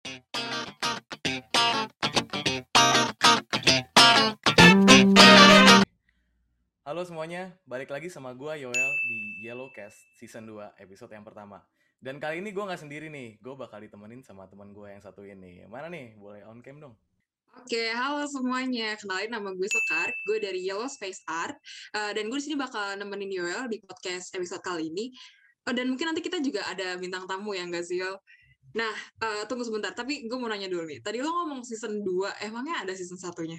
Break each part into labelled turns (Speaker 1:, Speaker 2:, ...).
Speaker 1: Halo semuanya, balik lagi sama gua Yoel di Yellowcast Season 2 episode yang pertama. Dan kali ini gue nggak sendiri nih, gue bakal ditemenin sama teman gue yang satu ini. Mana nih? Boleh on cam dong?
Speaker 2: Oke, halo semuanya. Kenalin nama gue Sekar. Gue dari Yellow Space Art. Uh, dan gue di sini bakal nemenin Yoel di podcast episode kali ini. Uh, dan mungkin nanti kita juga ada bintang tamu ya, nggak sih, Yoel? Nah, uh, tunggu sebentar. Tapi gue mau nanya dulu nih. Tadi lo ngomong season 2, emangnya ada season satunya?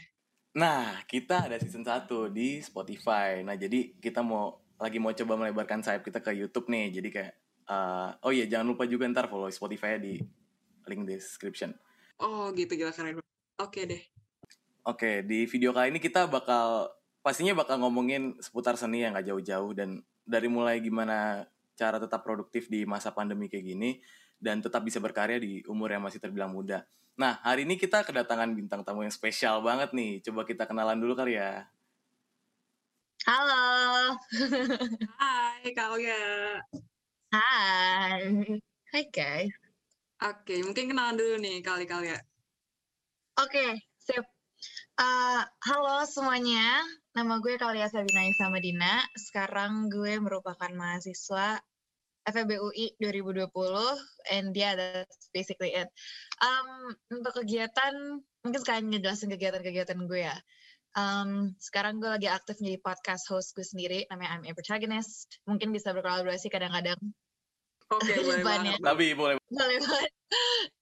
Speaker 1: Nah, kita ada season 1 di Spotify. Nah, jadi kita mau lagi mau coba melebarkan sayap kita ke YouTube nih. Jadi kayak uh, oh iya jangan lupa juga ntar follow Spotify di link description.
Speaker 2: Oh gitu gila keren. Oke deh.
Speaker 1: Oke di video kali ini kita bakal pastinya bakal ngomongin seputar seni yang gak jauh-jauh dan dari mulai gimana cara tetap produktif di masa pandemi kayak gini dan tetap bisa berkarya di umur yang masih terbilang muda. Nah, hari ini kita kedatangan bintang tamu yang spesial banget nih. Coba kita kenalan dulu kali ya.
Speaker 3: Halo.
Speaker 2: Hai, Kak Oya.
Speaker 3: Hai. Hai guys.
Speaker 2: Oke, mungkin kenalan dulu nih kali-kali ya.
Speaker 3: Oke, sip. Uh, halo semuanya, nama gue Kalia Sabina Isa Madina. Sekarang gue merupakan mahasiswa FEB UI 2020, and yeah, that's basically it. Um, untuk kegiatan, mungkin sekalian ngejelasin kegiatan-kegiatan gue ya. Um, sekarang gue lagi aktif menjadi podcast host gue sendiri, namanya I'm a Protagonist. Mungkin bisa berkolaborasi kadang-kadang
Speaker 2: Oke, okay, boleh banget.
Speaker 1: Tapi boleh.
Speaker 3: Boleh banget.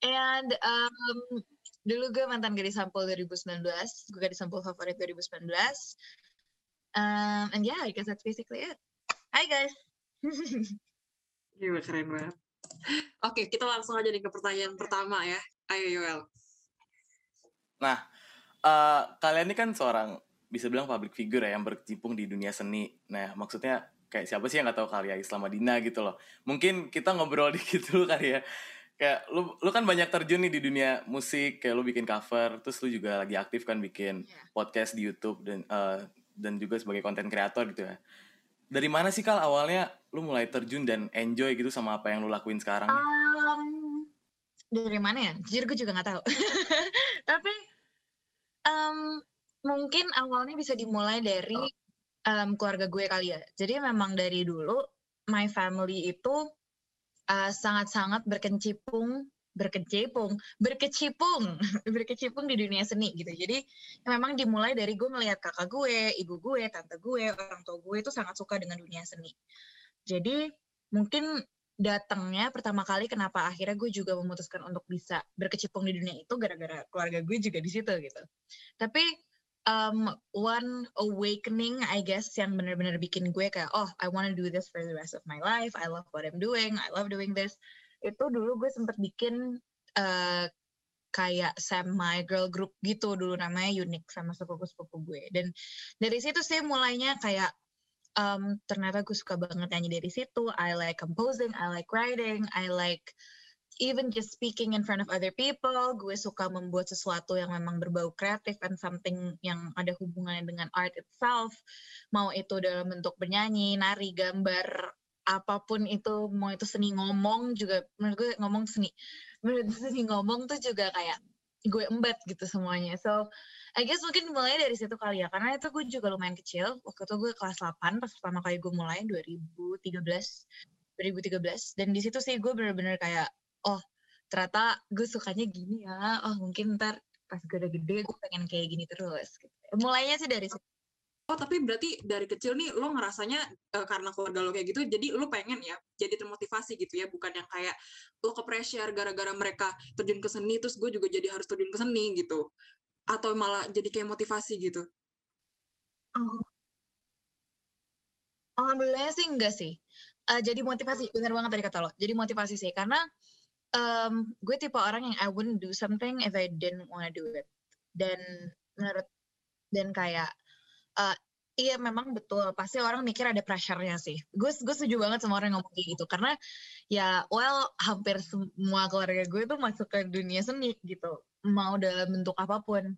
Speaker 3: And um, dulu gue mantan gadis sampul 2019. Gue gadis sampul favorit 2019. Um, and yeah, I guess that's basically it. Hai guys.
Speaker 2: Gila, keren banget. Oke, okay, kita langsung aja nih ke pertanyaan pertama ya. Ayo, Yoel.
Speaker 1: Nah, uh, kalian ini kan seorang bisa bilang public figure ya yang berkecimpung di dunia seni. Nah, maksudnya kayak siapa sih yang gak tahu karya Islam Madinah gitu loh mungkin kita ngobrol dikit dulu kali ya kayak lu lu kan banyak terjun nih di dunia musik kayak lu bikin cover terus lu juga lagi aktif kan bikin yeah. podcast di YouTube dan uh, dan juga sebagai konten kreator gitu ya dari mana sih kal? Awalnya lu mulai terjun dan enjoy gitu sama apa yang lu lakuin sekarang? Um,
Speaker 3: dari mana ya? Jujur gue juga nggak tahu. Tapi um, mungkin awalnya bisa dimulai dari um, keluarga gue kali ya. Jadi memang dari dulu my family itu sangat sangat-sangat berkecimpung berkecimpung berkecimpung berkecimpung di dunia seni gitu. Jadi memang dimulai dari gue melihat kakak gue ibu gue tante gue orang tua gue itu sangat suka dengan dunia seni. Jadi mungkin datangnya pertama kali kenapa akhirnya gue juga memutuskan untuk bisa berkecimpung di dunia itu gara-gara keluarga gue juga di situ gitu. Tapi um, one awakening I guess yang benar-benar bikin gue kayak oh I want to do this for the rest of my life. I love what I'm doing. I love doing this itu dulu gue sempet bikin uh, kayak semi girl group gitu. Dulu namanya unik sama sepupu-sepupu gue. Dan dari situ sih mulainya kayak um, ternyata gue suka banget nyanyi dari situ. I like composing I like writing I like even just speaking in front of other people, gue suka membuat sesuatu yang memang berbau kreatif and something yang ada hubungannya dengan art itself. Mau itu dalam bentuk bernyanyi, nari, gambar, apa pun itu, mau itu seni ngomong juga, menurut gue ngomong seni, menurut gue seni ngomong tuh juga kayak gue embed gitu semuanya. So, I guess mungkin mulai dari situ kali ya, karena itu gue juga lumayan kecil. Waktu itu gue kelas 8, pas pertama kali gue mulai 2013. 2013 dan di situ sih gue bener-bener kayak oh ternyata gue sukanya gini ya oh mungkin ntar pas gue udah gede gue pengen kayak gini terus gitu. mulainya sih dari situ
Speaker 2: Oh tapi berarti dari kecil nih lo ngerasanya uh, karena keluarga lo kayak gitu jadi lo pengen ya jadi termotivasi gitu ya bukan yang kayak lo ke pressure gara-gara mereka terjun ke seni terus gue juga jadi harus terjun ke seni gitu atau malah jadi kayak motivasi gitu?
Speaker 3: Oh. Alhamdulillah sih enggak sih. Uh, jadi motivasi bener banget tadi kata lo. Jadi motivasi sih karena um, gue tipe orang yang I wouldn't do something if I didn't wanna do it. Dan menurut dan kayak uh, iya memang betul pasti orang mikir ada pressure-nya sih. Gue gue setuju banget sama orang yang ngomong gitu karena ya well hampir semua keluarga gue tuh masuk ke dunia seni gitu. Mau dalam bentuk apa pun.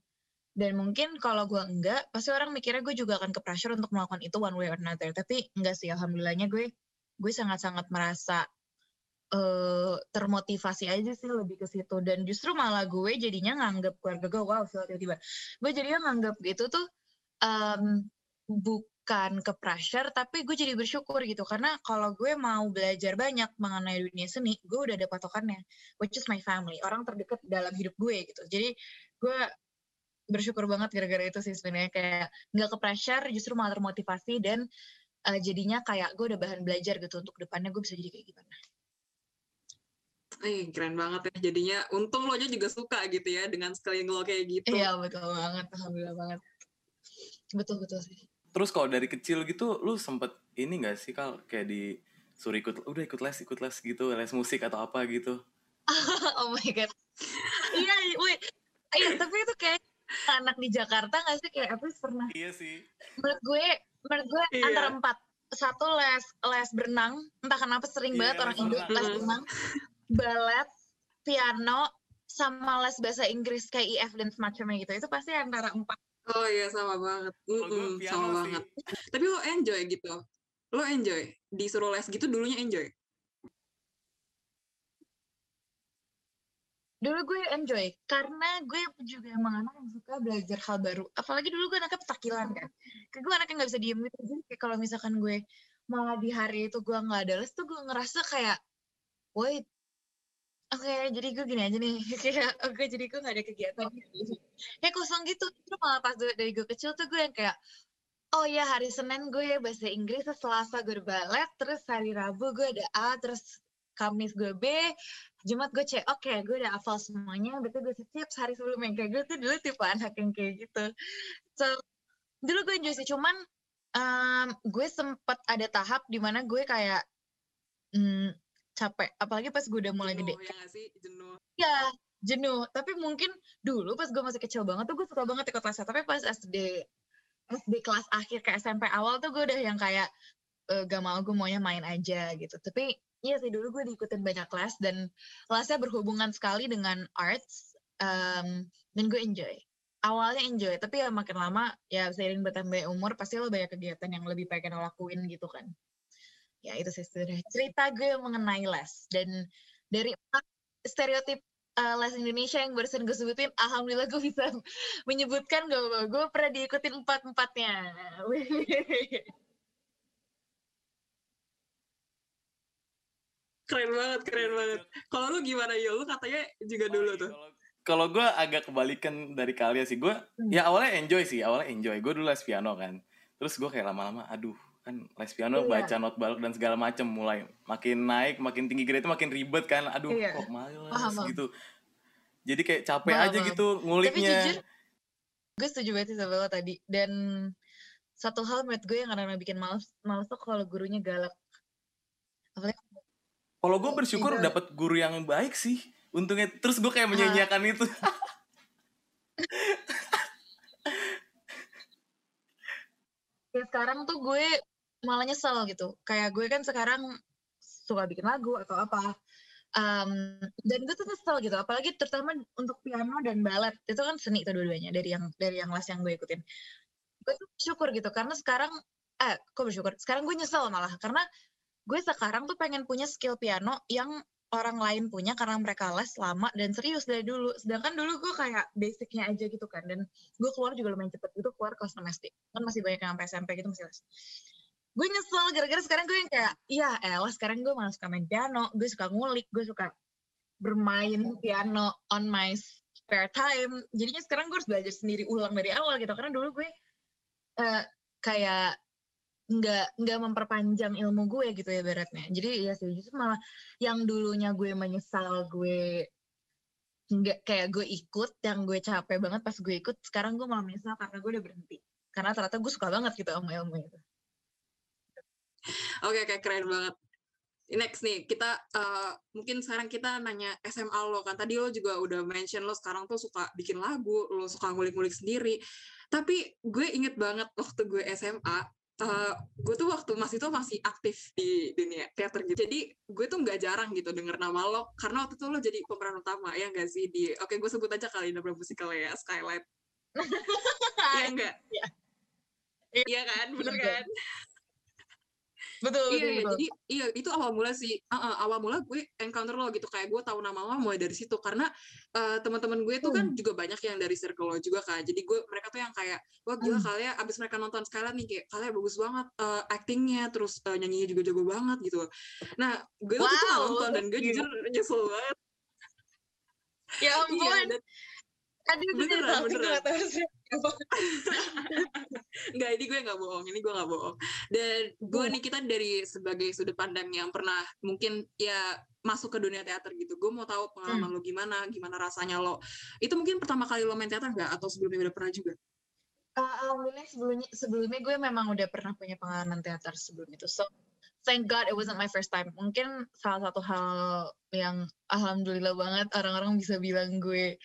Speaker 3: Dan mungkin kalau gue enggak, pasti orang mikirnya gue juga akan ke pressure untuk melakukan itu one way or another. Tapi enggak sih, alhamdulillahnya gue gue sangat-sangat merasa eh termotivasi aja sih lebih ke situ dan justru malah gue jadinya nganggap keluarga gue wow tiba-tiba gue jadinya nganggap gitu tuh um, bukan ke pressure tapi gue jadi bersyukur gitu karena kalau gue mau belajar banyak mengenai dunia seni gue udah ada patokannya which is my family orang terdekat dalam hidup gue gitu jadi gue bersyukur banget gara-gara itu sih sebenarnya kayak nggak ke pressure justru malah termotivasi dan uh, jadinya kayak gue udah bahan belajar gitu untuk depannya gue bisa jadi kayak gimana
Speaker 2: Eh, keren banget ya. Jadinya untung lo aja juga suka gitu ya dengan sekali lo kayak gitu.
Speaker 3: Iya, betul banget. Alhamdulillah banget. Betul-betul sih.
Speaker 1: Terus kalau dari kecil gitu, lu sempet ini gak sih kal kayak di suruh ikut, udah ikut les, ikut les gitu, les musik atau apa gitu?
Speaker 3: oh my god. iya, wait. Iya, tapi itu kayak anak di Jakarta gak sih kayak apa pernah?
Speaker 1: Iya sih.
Speaker 3: Menurut gue, menurut gue
Speaker 2: Iya.
Speaker 3: antara empat. Satu les les berenang, entah kenapa sering
Speaker 1: Iya,
Speaker 3: banget orang Indo les berenang, balet, piano, sama les bahasa Inggris kayak IF dan semacamnya gitu. Itu pasti antara empat.
Speaker 2: Oh iya sama banget.
Speaker 1: Kalau gue
Speaker 2: Mm-mm,
Speaker 1: piano
Speaker 2: sama
Speaker 1: sih.
Speaker 2: banget. Tapi lo enjoy gitu. Lo enjoy disuruh les gitu dulunya enjoy.
Speaker 3: Dulu gue enjoy karena gue juga emang anak yang suka belajar hal baru. Apalagi dulu gue anaknya petakilan kan. Kayak gue anaknya nggak bisa diem gitu. Jadi kayak kalau misalkan gue malah di hari itu gue nggak ada les tuh gue ngerasa kayak, wait, oke jadi gue gini aja nih. kayak oke jadi gue nggak ada kegiatan. kayak kosong gitu. Terus malah pas dari dari gue kecil tuh gue yang kayak, oh ya hari Senin gue bahasa Inggris, Selasa gue balet, terus hari Rabu gue ada A, terus Kamis gue B, Jumat gue cek, oke gue udah hafal semuanya, berarti gue siap sehari sebelumnya. Kayak gue tuh dulu tipe anak yang kayak gitu. So, dulu gue enjoy sih, cuman em, gue sempet ada tahap di mana gue kayak hmm, capek. Apalagi pas gue udah mulai gede.
Speaker 2: Ya sih? Jenuh.
Speaker 3: Ya, jenuh. Tapi mungkin dulu pas gue masih kecil banget tuh gue suka banget ikut les. Tapi pas SD, SD kelas akhir ke SMP awal tuh gue udah yang kayak eh, gak mau gue maunya main aja gitu. Tapi iya sih dulu gue diikutin banyak kelas dan kelasnya berhubungan sekali dengan arts em, dan gue enjoy. Awalnya enjoy, tapi ya makin lama ya seiring bertambah umur pasti lo banyak kegiatan yang lebih pengen lo lakuin gitu kan. Ya itu sih sebenarnya cerita gue mengenai les dan dari empat stereotip eh, les Indonesia yang barusan gue sebutin, alhamdulillah gue bisa menyebutkan gue gue pernah diikutin empat empatnya.
Speaker 2: Keren banget, keren banget. Kalau lu gimana yo? Lu katanya juga dulu tuh.
Speaker 1: Kalau- Kalau gue agak kebalikan dari kalian sih, gue
Speaker 3: Hmm.
Speaker 1: ya awalnya enjoy sih, awalnya enjoy. Gue dulu les piano kan, terus gue kayak lama-lama, aduh kan les piano
Speaker 3: Iya.
Speaker 1: baca not balok dan segala macem mulai makin naik, makin tinggi grade makin ribet kan, aduh
Speaker 3: Iya.
Speaker 1: kok males gitu. Jadi kayak capek
Speaker 3: Paham,
Speaker 1: aja
Speaker 3: paham.
Speaker 1: gitu
Speaker 3: Tapi
Speaker 1: nguliknya.
Speaker 3: jujur, gue setuju banget sih sama lo tadi. Dan satu hal menurut gue yang kadang-kadang bikin males, males tuh kalau gurunya galak. Apalagi
Speaker 1: Kalau gue bersyukur
Speaker 3: Iya.
Speaker 1: dapat guru yang baik sih. Untungnya terus gue kayak menyanyiakan itu.
Speaker 3: ya sekarang tuh gue malah nyesel gitu. Kayak gue kan sekarang suka bikin lagu atau apa. Um, dan gue tuh nyesel gitu. Apalagi terutama untuk piano dan balet. Itu kan seni tuh dua-duanya dari yang dari yang les yang gue ikutin. Gue tuh bersyukur gitu karena sekarang eh kok bersyukur? Sekarang gue nyesel malah karena gue sekarang tuh pengen punya skill piano yang orang lain punya karena mereka les lama dan serius dari dulu. Sedangkan dulu gue kayak basicnya aja gitu kan. Dan gue keluar juga lumayan cepet gitu keluar kelas 6 SD. Kan masih banyak yang sampai SMP gitu masih les. Gue nyesel gara-gara sekarang gue yang kayak, iya elah sekarang gue malah suka main piano, gue suka ngulik, gue suka bermain piano on my spare time. Jadinya sekarang gue harus belajar sendiri ulang dari awal gitu. Karena dulu gue eh, kayak nggak nggak memperpanjang ilmu gue gitu ya beratnya. Jadi ya sih justru malah yang dulunya gue menyesal gue nggak kayak gue ikut yang gue capek banget pas gue ikut sekarang gue malah menyesal karena gue udah berhenti karena ternyata gue suka banget gitu sama ilmu itu
Speaker 2: Oke, oke, keren banget. Next nih, kita eh, mungkin sekarang kita nanya SMA lo kan. Tadi lo juga udah mention lo sekarang tuh suka bikin lagu, lo suka ngulik-ngulik sendiri. Tapi gue inget banget waktu gue SMA, eh, gue tuh waktu masih itu masih aktif di dunia teater gitu. Jadi gue tuh nggak jarang gitu denger nama lo, karena waktu itu lo jadi pemeran utama ya nggak sih di. Oke, gue sebut aja kali nama musikal ya, Skylight. Iya enggak?
Speaker 3: Iya.
Speaker 2: Iya kan, bener
Speaker 3: Iya.
Speaker 2: kan?
Speaker 3: Betul
Speaker 2: iya,
Speaker 3: betul,
Speaker 2: iya.
Speaker 3: betul.
Speaker 2: jadi iya itu awal mula sih. Uh, uh, awal mula gue encounter lo gitu kayak gue tahu nama lo mulai dari situ. Karena uh, teman-teman gue tuh kan juga banyak yang dari circle lo juga kan jadi gue mereka tuh yang kayak wah gila
Speaker 3: Hmm.
Speaker 2: kalian abis mereka nonton Skyline nih kayak kalian bagus banget uh, actingnya terus uh, nyanyinya juga jago banget gitu nah gue
Speaker 3: Wow,
Speaker 2: nonton dan gue jujur nyesel banget.
Speaker 3: Ya ampun.
Speaker 2: iya dan
Speaker 3: aduh
Speaker 2: Beneran, beneran.
Speaker 3: tahu.
Speaker 2: Enggak, ini gue nggak bohong, ini gue nggak bohong. Dan gue
Speaker 3: Hmm.
Speaker 2: nih kita dari sebagai sudut pandang yang pernah mungkin ya masuk ke dunia teater gitu. Gue mau tahu pengalaman
Speaker 3: Hmm.
Speaker 2: lo gimana, gimana rasanya lo. Itu mungkin pertama kali lo main teater nggak atau sebelumnya udah pernah juga?
Speaker 3: Uh, alhamdulillah sebelumnya sebelumnya gue memang udah pernah punya pengalaman teater sebelum itu. So thank God it wasn't my first time. Mungkin salah satu hal yang alhamdulillah banget orang-orang bisa bilang gue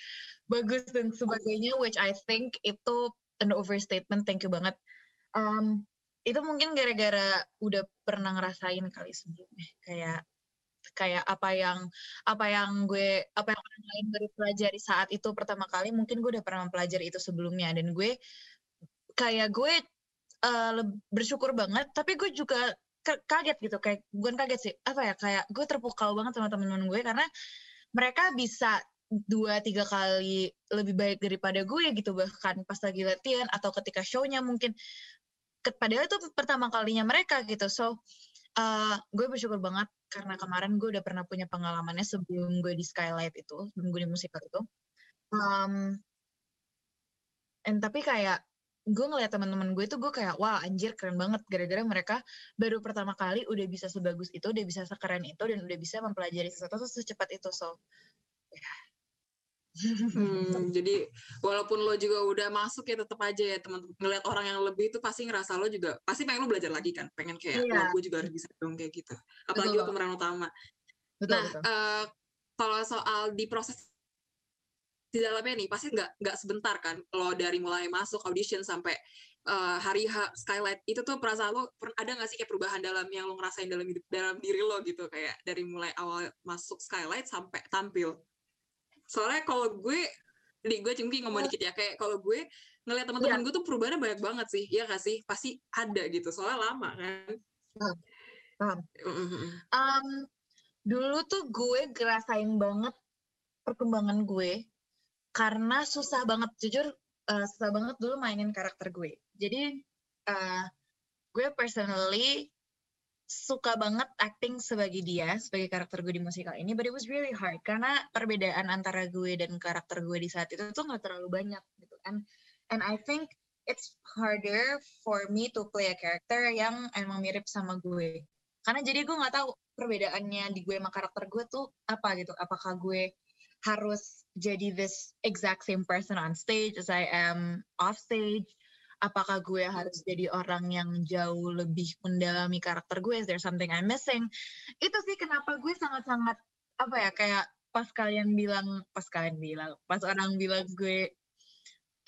Speaker 3: bagus dan sebagainya, which I think itu an overstatement. Thank you banget. Um, itu mungkin gara-gara udah pernah ngerasain kali sebelumnya kayak kayak apa yang apa yang gue apa yang orang lain baru pelajari saat itu pertama kali mungkin gue udah pernah mempelajari itu sebelumnya dan gue kayak gue uh, bersyukur banget tapi gue juga kaget gitu kayak bukan kaget sih apa ya kayak gue terpukau banget sama teman-teman gue karena mereka bisa dua tiga kali lebih baik daripada gue gitu bahkan pas lagi latihan atau ketika show-nya mungkin. Padahal itu pertama kalinya mereka gitu. So uh, gue bersyukur banget karena kemarin gue udah pernah punya pengalamannya sebelum gue di Skylight itu sebelum gue di musikal itu. Um, and tapi kayak gue ngeliat teman-teman gue tuh gue kayak wah anjir keren banget. Gara-gara mereka baru pertama kali udah bisa sebagus itu udah bisa sekeren itu dan udah bisa mempelajari sesuatu secepat itu so
Speaker 2: Hmm, jadi walaupun lo juga udah masuk ya tetap aja ya teman ngeliat orang yang lebih itu pasti ngerasa lo juga pasti pengen lo belajar lagi kan pengen kayak
Speaker 3: Iya.
Speaker 2: wah gue juga harus bisa dong kayak gitu. Apalagi
Speaker 3: Betul.
Speaker 2: lo pemeran utama.
Speaker 3: Betul
Speaker 2: nah
Speaker 3: betul.
Speaker 2: eh, kalau soal di proses di dalamnya nih pasti nggak nggak sebentar kan lo dari mulai masuk audition sampai eh, hari H skylight itu tuh perasaan lo ada nggak sih kayak perubahan dalam yang lo ngerasain dalam hidup dalam diri lo gitu? Kayak dari mulai awal masuk skylight sampai tampil soalnya kalau gue nih gue mungkin ngomong dikit ya kayak kalau gue ngeliat teman-teman gue tuh perubahannya banyak banget sih ya gak sih? Pasti ada gitu soalnya lama kan.
Speaker 3: Paham.
Speaker 2: Mm-mm.
Speaker 3: Um, dulu tuh gue ngerasain banget perkembangan gue karena susah banget jujur uh, susah banget dulu mainin karakter gue. Jadi uh, gue personally suka banget acting sebagai dia sebagai karakter gue di musikal ini but it was really hard. Karena perbedaan antara gue dan karakter gue di saat itu tuh nggak terlalu banyak gitu. Kan and I think it's harder for me to play a character yang emang mirip sama gue. Karena jadi gue nggak tahu perbedaannya di gue sama karakter gue tuh apa gitu. Apakah gue harus jadi this exact same person on stage as I am off stage apakah gue harus jadi orang yang jauh lebih mendalami karakter gue? Is there something I'm missing? Itu sih kenapa gue sangat-sangat apa ya kayak pas kalian bilang pas kalian bilang pas orang bilang gue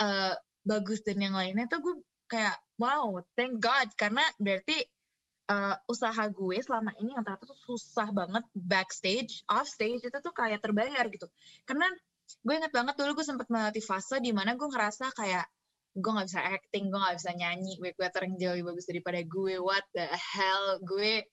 Speaker 3: eh, bagus dan yang lainnya tuh gue kayak wow thank God. Karena berarti uh, usaha gue selama ini yang ternyata tuh susah banget backstage, off stage itu tuh kayak terbayar gitu. Karena gue inget banget dulu gue sempet melatih fase di mana gue ngerasa kayak gue nggak bisa acting, gue nggak bisa nyanyi, gue kelihatan yang jauh lebih bagus daripada gue. What the hell? Gue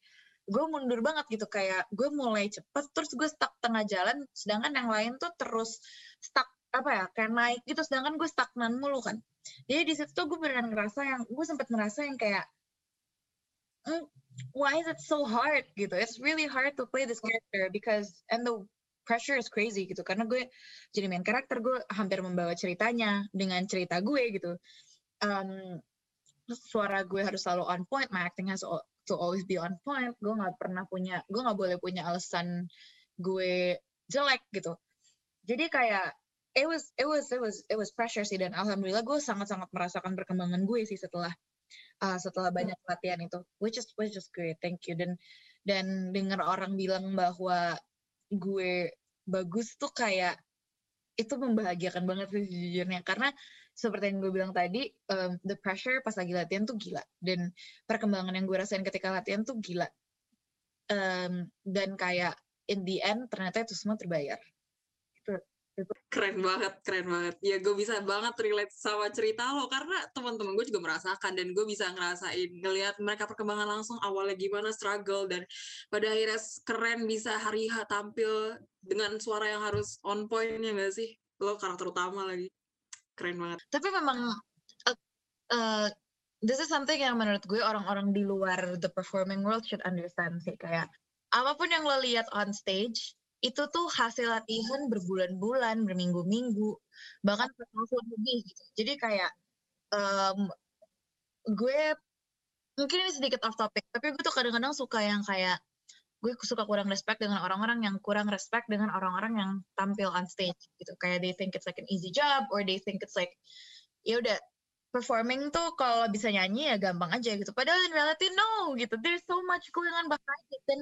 Speaker 3: gue mundur banget gitu kayak gue mulai cepet terus gue stuck tengah jalan sedangkan yang lain tuh terus stuck apa ya kayak naik gitu sedangkan gue stagnan mulu kan jadi di situ gue beneran ngerasa yang gue sempet ngerasa yang kayak "Mm, why is it so hard gitu it's really hard to play this character because and the pressure is crazy gitu. Karena gue jadi main karakter gue hampir membawa ceritanya dengan cerita gue gitu. Um, suara gue harus selalu on point my acting has to always be on point. Gue nggak pernah punya gue nggak boleh punya alasan gue jelek gitu. Jadi kayak it was it was it was it was pressure sih. Dan alhamdulillah gue sangat sangat merasakan perkembangan gue sih setelah uh, setelah banyak latihan itu. Which is which is great. Thank you. Dan dan dengar orang bilang bahwa gue bagus tuh kayak itu membahagiakan banget sih sejujurnya. Karena seperti yang gue bilang tadi um, the pressure pas lagi latihan tuh gila. Dan perkembangan yang gue rasain ketika latihan tuh gila. Um, dan kayak in the end ternyata itu semua terbayar
Speaker 2: Keren banget, keren banget. Ya gue bisa banget relate sama cerita lo karena teman-teman gue juga merasakan dan gue bisa ngerasain ngelihat mereka perkembangan langsung awalnya gimana struggle dan pada akhirnya keren bisa hari H tampil dengan suara yang harus on point ya gak sih? Lo karakter utama lagi. Keren banget.
Speaker 3: Tapi memang uh, uh, this is something yang menurut gue orang-orang di luar the performing world should understand sih kayak apa pun yang lo lihat on stage itu tuh hasil latihan berbulan-bulan, berminggu-minggu, bahkan bertahun lebih gitu. Jadi kayak um, gue mungkin ini sedikit off topic, tapi gue tuh kadang-kadang suka yang kayak gue suka kurang respect dengan orang-orang yang kurang respect dengan orang-orang yang tampil on stage gitu. Kayak they think it's like an easy job or they think it's like ya udah performing tuh kalau bisa nyanyi ya gampang aja gitu. Padahal in reality no gitu. There's so much going on behind it dan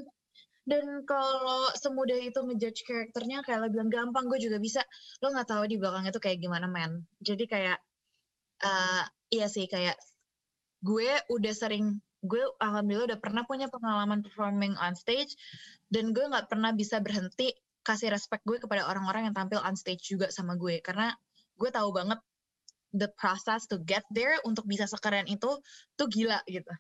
Speaker 3: dan kalau semudah itu ngejudge karakternya kayak lo bilang gampang gue juga bisa. Lo nggak tahu di belakangnya tuh kayak gimana men. Jadi kayak uh, iya sih kayak gue udah sering gue alhamdulillah udah pernah punya pengalaman performing on stage dan gue nggak pernah bisa berhenti kasih respect gue kepada orang-orang yang tampil on stage juga sama gue. Karena gue tahu banget the process to get there untuk bisa sekeren itu tuh gila gitu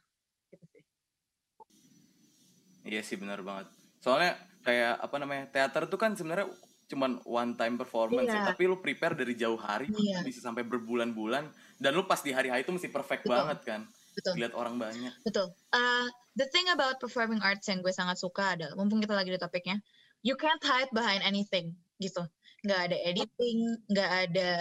Speaker 1: Iya sih benar banget. Soalnya kayak apa namanya teater tuh kan sebenarnya cuman one time performance ya,
Speaker 3: Iya.
Speaker 1: tapi lu prepare dari jauh hari
Speaker 3: Iya.
Speaker 1: bisa sampai berbulan-bulan dan lu pas di hari H itu mesti perfect
Speaker 3: Betul.
Speaker 1: banget kan.
Speaker 3: betul
Speaker 1: Lihat orang banyak.
Speaker 3: Betul. Uh, the thing about performing arts yang gue sangat suka adalah, mumpung kita lagi di topiknya, you can't hide behind anything gitu. Nggak ada editing, nggak ada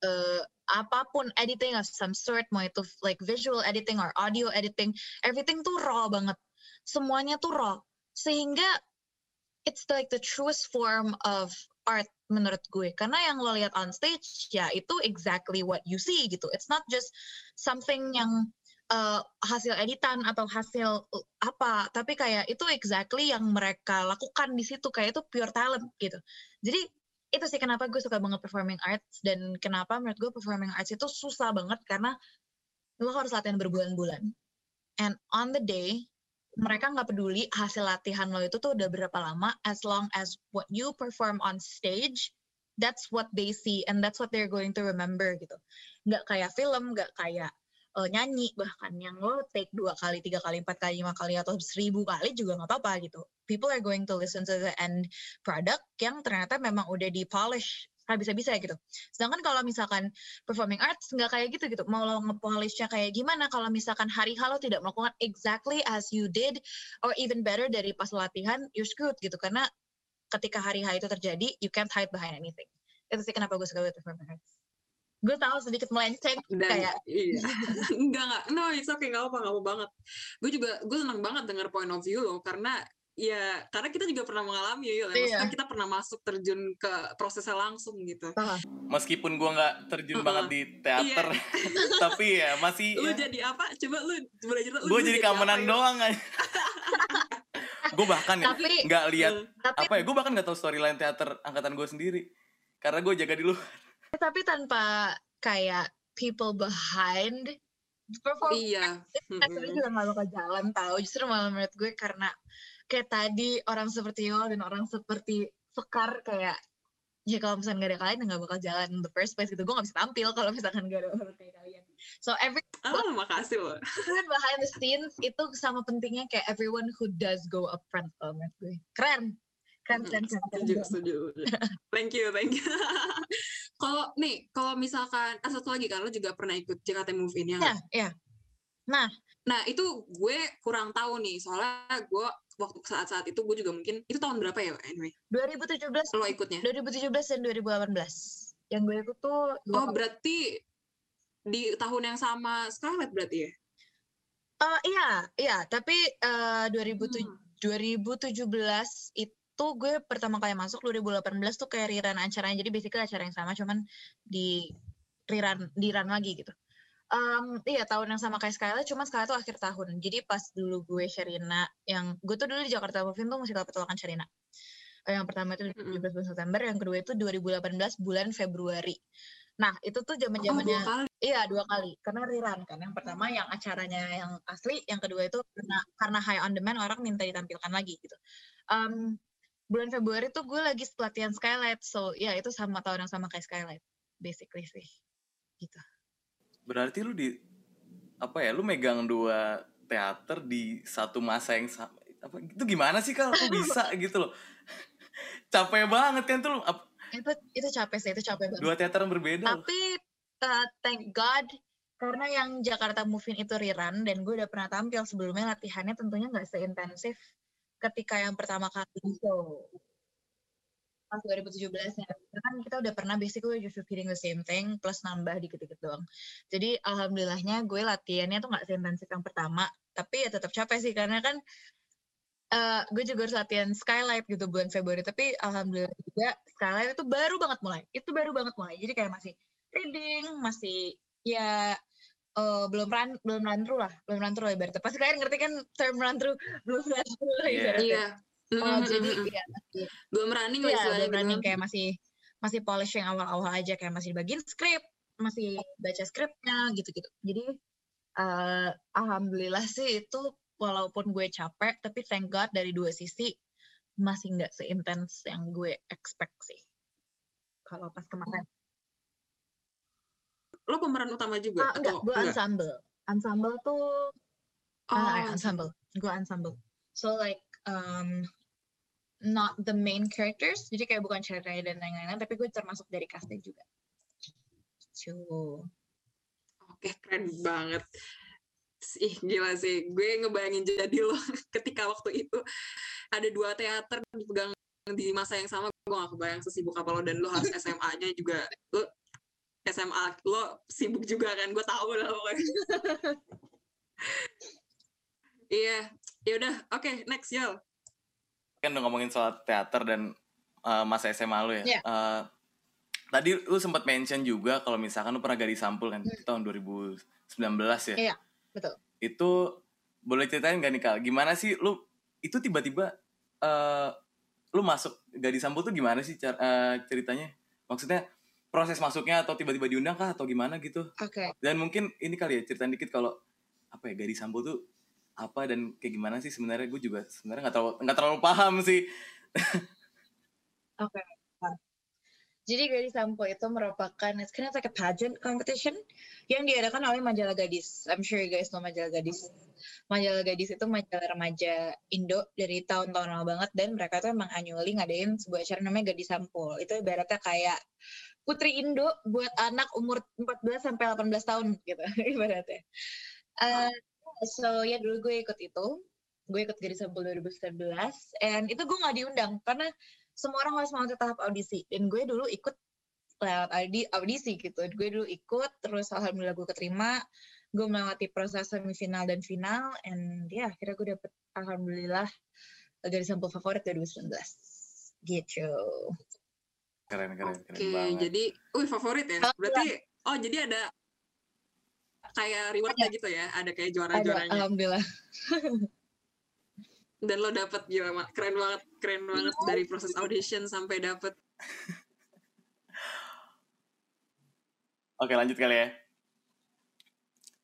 Speaker 3: uh, apa pun editing of some sort, mau itu like visual editing or audio editing, everything tuh raw banget. Semuanya tuh raw. Sehingga it's like the truest form of art menurut gue. Karena yang lo lihat on stage, ya itu exactly what you see gitu. It's not just something yang uh, hasil editan atau hasil apa tapi kayak itu exactly yang mereka lakukan di situ kayak itu pure talent gitu jadi itu sih kenapa gue suka banget performing arts dan kenapa menurut gue performing arts itu susah banget karena lo harus latihan berbulan-bulan and on the day mereka nggak peduli hasil latihan lo itu tuh udah berapa lama as long as what you perform on stage that's what they see and that's what they're going to remember gitu. Nggak kayak film nggak kayak uh, nyanyi bahkan yang lo take dua kali tiga kali empat kali lima kali atau seribu kali juga nggak apa-apa gitu. People are going to listen to the end product yang ternyata memang udah di polish habis-habisnya gitu. Sedangkan kalau misalkan performing arts nggak kayak gitu gitu. Mau lo ngepolishnya kayak gimana kalau misalkan hari halo tidak melakukan exactly as you did or even better dari pas latihan, you're screwed gitu. Karena ketika hari H itu terjadi, you can't hide behind anything. Itu sih kenapa gue suka with performing arts. Gue tahu sedikit melenceng
Speaker 2: dan
Speaker 3: kayak
Speaker 2: iya enggak enggak no it's okay nggak apa nggak apa banget gue juga gue senang banget dengar point of view lo karena ya karena kita juga pernah mengalami ya Yul.
Speaker 3: Iya.
Speaker 2: Maksudnya kita pernah masuk terjun ke prosesnya langsung gitu
Speaker 1: Meskipun gua nggak terjun
Speaker 2: Uh-uh.
Speaker 1: banget di teater, tapi ya masih
Speaker 2: lu
Speaker 1: ya,
Speaker 2: jadi apa coba lu boleh cerita lu
Speaker 1: gue
Speaker 2: dulu
Speaker 1: jadi keamanan
Speaker 2: Yul?
Speaker 1: doang aja. gue bahkan ya nggak lihat
Speaker 3: tapi
Speaker 1: apa ya gue bahkan nggak tahu storyline teater angkatan gue sendiri karena gue jaga di luar
Speaker 3: tapi tanpa kayak people behind perform
Speaker 2: iya
Speaker 3: Akhirnya juga gak bakal jalan tahu justru malah menurut gue karena kayak tadi orang seperti Yol dan orang seperti Sekar kayak ya kalau misalkan gak ada kalian nggak bakal jalan in the first place gitu. Gue gak bisa tampil kalau misalkan gak ada orang kayak kalian. So every
Speaker 2: ah makasih loh
Speaker 3: behind the scenes itu sama pentingnya kayak everyone who does go up front. Kalau menurut gue. Keren. Keren keren keren, keren,
Speaker 2: setuju setuju thank you thank you. Kalau nih kalau misalkan ah, satu lagi kan lo juga pernah ikut JKT Move In ya
Speaker 3: ya ya
Speaker 2: Nah itu gue kurang tahu nih soalnya gue waktu saat-saat itu gue juga mungkin itu tahun berapa ya anyway.
Speaker 3: 2017
Speaker 2: lo ikutnya?
Speaker 3: 2017 dan 2018 yang gue ikut tuh
Speaker 2: Oh berarti di tahun yang sama Scarlett berarti ya?
Speaker 3: Eh, iya iya. Tapi eh 2007
Speaker 2: Hmm.
Speaker 3: 2017 itu gue pertama kali masuk 2018 tuh kayak rerun acaranya. Jadi basically acara yang sama cuman di rerun di run lagi gitu Em, iya tahun yang sama kayak Skyla cuma Skyla tuh akhir tahun jadi pas dulu gue Sherina yang gue tuh dulu di Jakarta Movin tuh musikal petualangan Sherina Eh, yang pertama itu
Speaker 2: Mm-mm.
Speaker 3: 17 bulan September yang kedua itu 2018 bulan Februari nah itu tuh zaman
Speaker 2: Oh
Speaker 3: zamannya
Speaker 2: kali.
Speaker 3: Iya dua kali karena rerun kan. Yang pertama yang acaranya yang asli, yang kedua itu karena karena high on demand orang minta ditampilkan lagi gitu. Em, bulan Februari tuh gue lagi pelatihan Skylight. So, ya itu sama tahun yang sama kayak Skylight. Basically sih. Gitu.
Speaker 1: Berarti lu di apa ya? Lu megang dua teater di satu masa yang sama. Apa itu gimana sih kalau bisa gitu loh? capek banget kan tuh.
Speaker 3: Itu itu capek sih, itu capek banget.
Speaker 1: Dua teater yang berbeda.
Speaker 3: Tapi uh, thank God karena yang Jakarta Movie itu rerun dan gue udah pernah tampil sebelumnya latihannya tentunya nggak seintensif ketika yang pertama kali show pas 2017 ya. Kan kita udah pernah basically just repeating the same thing plus nambah dikit-dikit doang. Jadi alhamdulillahnya gue latihannya tuh nggak seintensif yang pertama tapi ya tetap capek sih karena kan uh, gue juga harus latihan skylight gitu bulan Februari. Tapi alhamdulillah juga skylight itu baru banget mulai itu baru banget mulai. Jadi kayak masih reading masih ya uh, belum run belum run through lah belum run through lah ibaratnya. Pasti kalian ngerti kan term run through belum run through lah
Speaker 2: iya iya
Speaker 3: oh, jadi ya
Speaker 2: belum running
Speaker 3: ya, belum running kayak masih masih polishing awal-awal aja kayak masih bagian script masih baca skripnya gitu-gitu. Jadi uh, alhamdulillah sih itu walaupun gue capek tapi thank God dari dua sisi masih nggak seintens yang gue expect sih. Kalau pas kemarin.
Speaker 2: Lo pemeran utama juga?
Speaker 3: Ah, enggak gue ensemble. Ensemble tuh oh. uh, ensemble. Gue ensemble. So like um, not the main characters jadi kayak bukan ceritanya dan lain-lain tapi gue termasuk dari castnya juga
Speaker 2: Cuy. Oke, keren banget. Ih, gila sih. Gue ngebayangin jadi lo ketika waktu itu ada dua teater dipegang di masa yang sama. Gue gak kebayang sesibuk apa lo dan lo harus SMA-nya juga. Lo SMA lo sibuk juga kan gue tahu lah pokoknya iya ya udah oke okay, next Yel
Speaker 1: kan udah ngomongin soal teater dan uh, masa SMA lo ya
Speaker 3: yeah. uh,
Speaker 1: tadi lu sempat mention juga kalau misalkan lu pernah gadis sampul kan hmm. tahun 2019 ya
Speaker 3: iya betul
Speaker 1: itu boleh ceritain gak nih kal gimana sih lu itu tiba-tiba uh, lu masuk gadis sampul tuh gimana sih uh, ceritanya maksudnya proses masuknya atau tiba-tiba diundang kah atau gimana gitu.
Speaker 3: Oke. Okay.
Speaker 1: Dan mungkin ini kali ya ceritain dikit kalau apa ya gadis sampo tuh apa dan kayak gimana sih sebenarnya gue juga sebenarnya nggak terlalu nggak terlalu paham sih.
Speaker 3: Oke. Okay. Jadi Gadis Sampo itu merupakan it's kind of like a pageant competition yang diadakan oleh majalah Gadis. I'm sure you guys know majalah Gadis. Majalah Gadis itu majalah remaja Indo dari tahun-tahun lama banget dan mereka tuh emang annually ngadain sebuah acara namanya Gadis Sampo. Itu ibaratnya kayak Putri Indo buat anak umur 14 sampai 18 tahun gitu ibaratnya. Uh, so ya dulu gue ikut itu, gue ikut Gadis Sampul 2019, and itu gue nggak diundang karena semua orang harus melewati tahap audisi, dan gue dulu ikut lewat audisi gitu. Gue dulu ikut, terus alhamdulillah gue keterima, gue melewati proses semifinal dan final, and ya yeah, akhirnya gue dapet alhamdulillah Gadis Sampul favorit 2019 gitu.
Speaker 1: Keren, keren,
Speaker 2: Oke, okay, jadi, wih favorit ya. Berarti, oh jadi ada kayak rewardnya gitu ya, ada kayak juara-juaranya.
Speaker 3: Alhamdulillah.
Speaker 2: Dan lo dapet gila, keren banget, keren banget iya. dari proses audition sampai dapet.
Speaker 1: Oke, lanjut kali ya.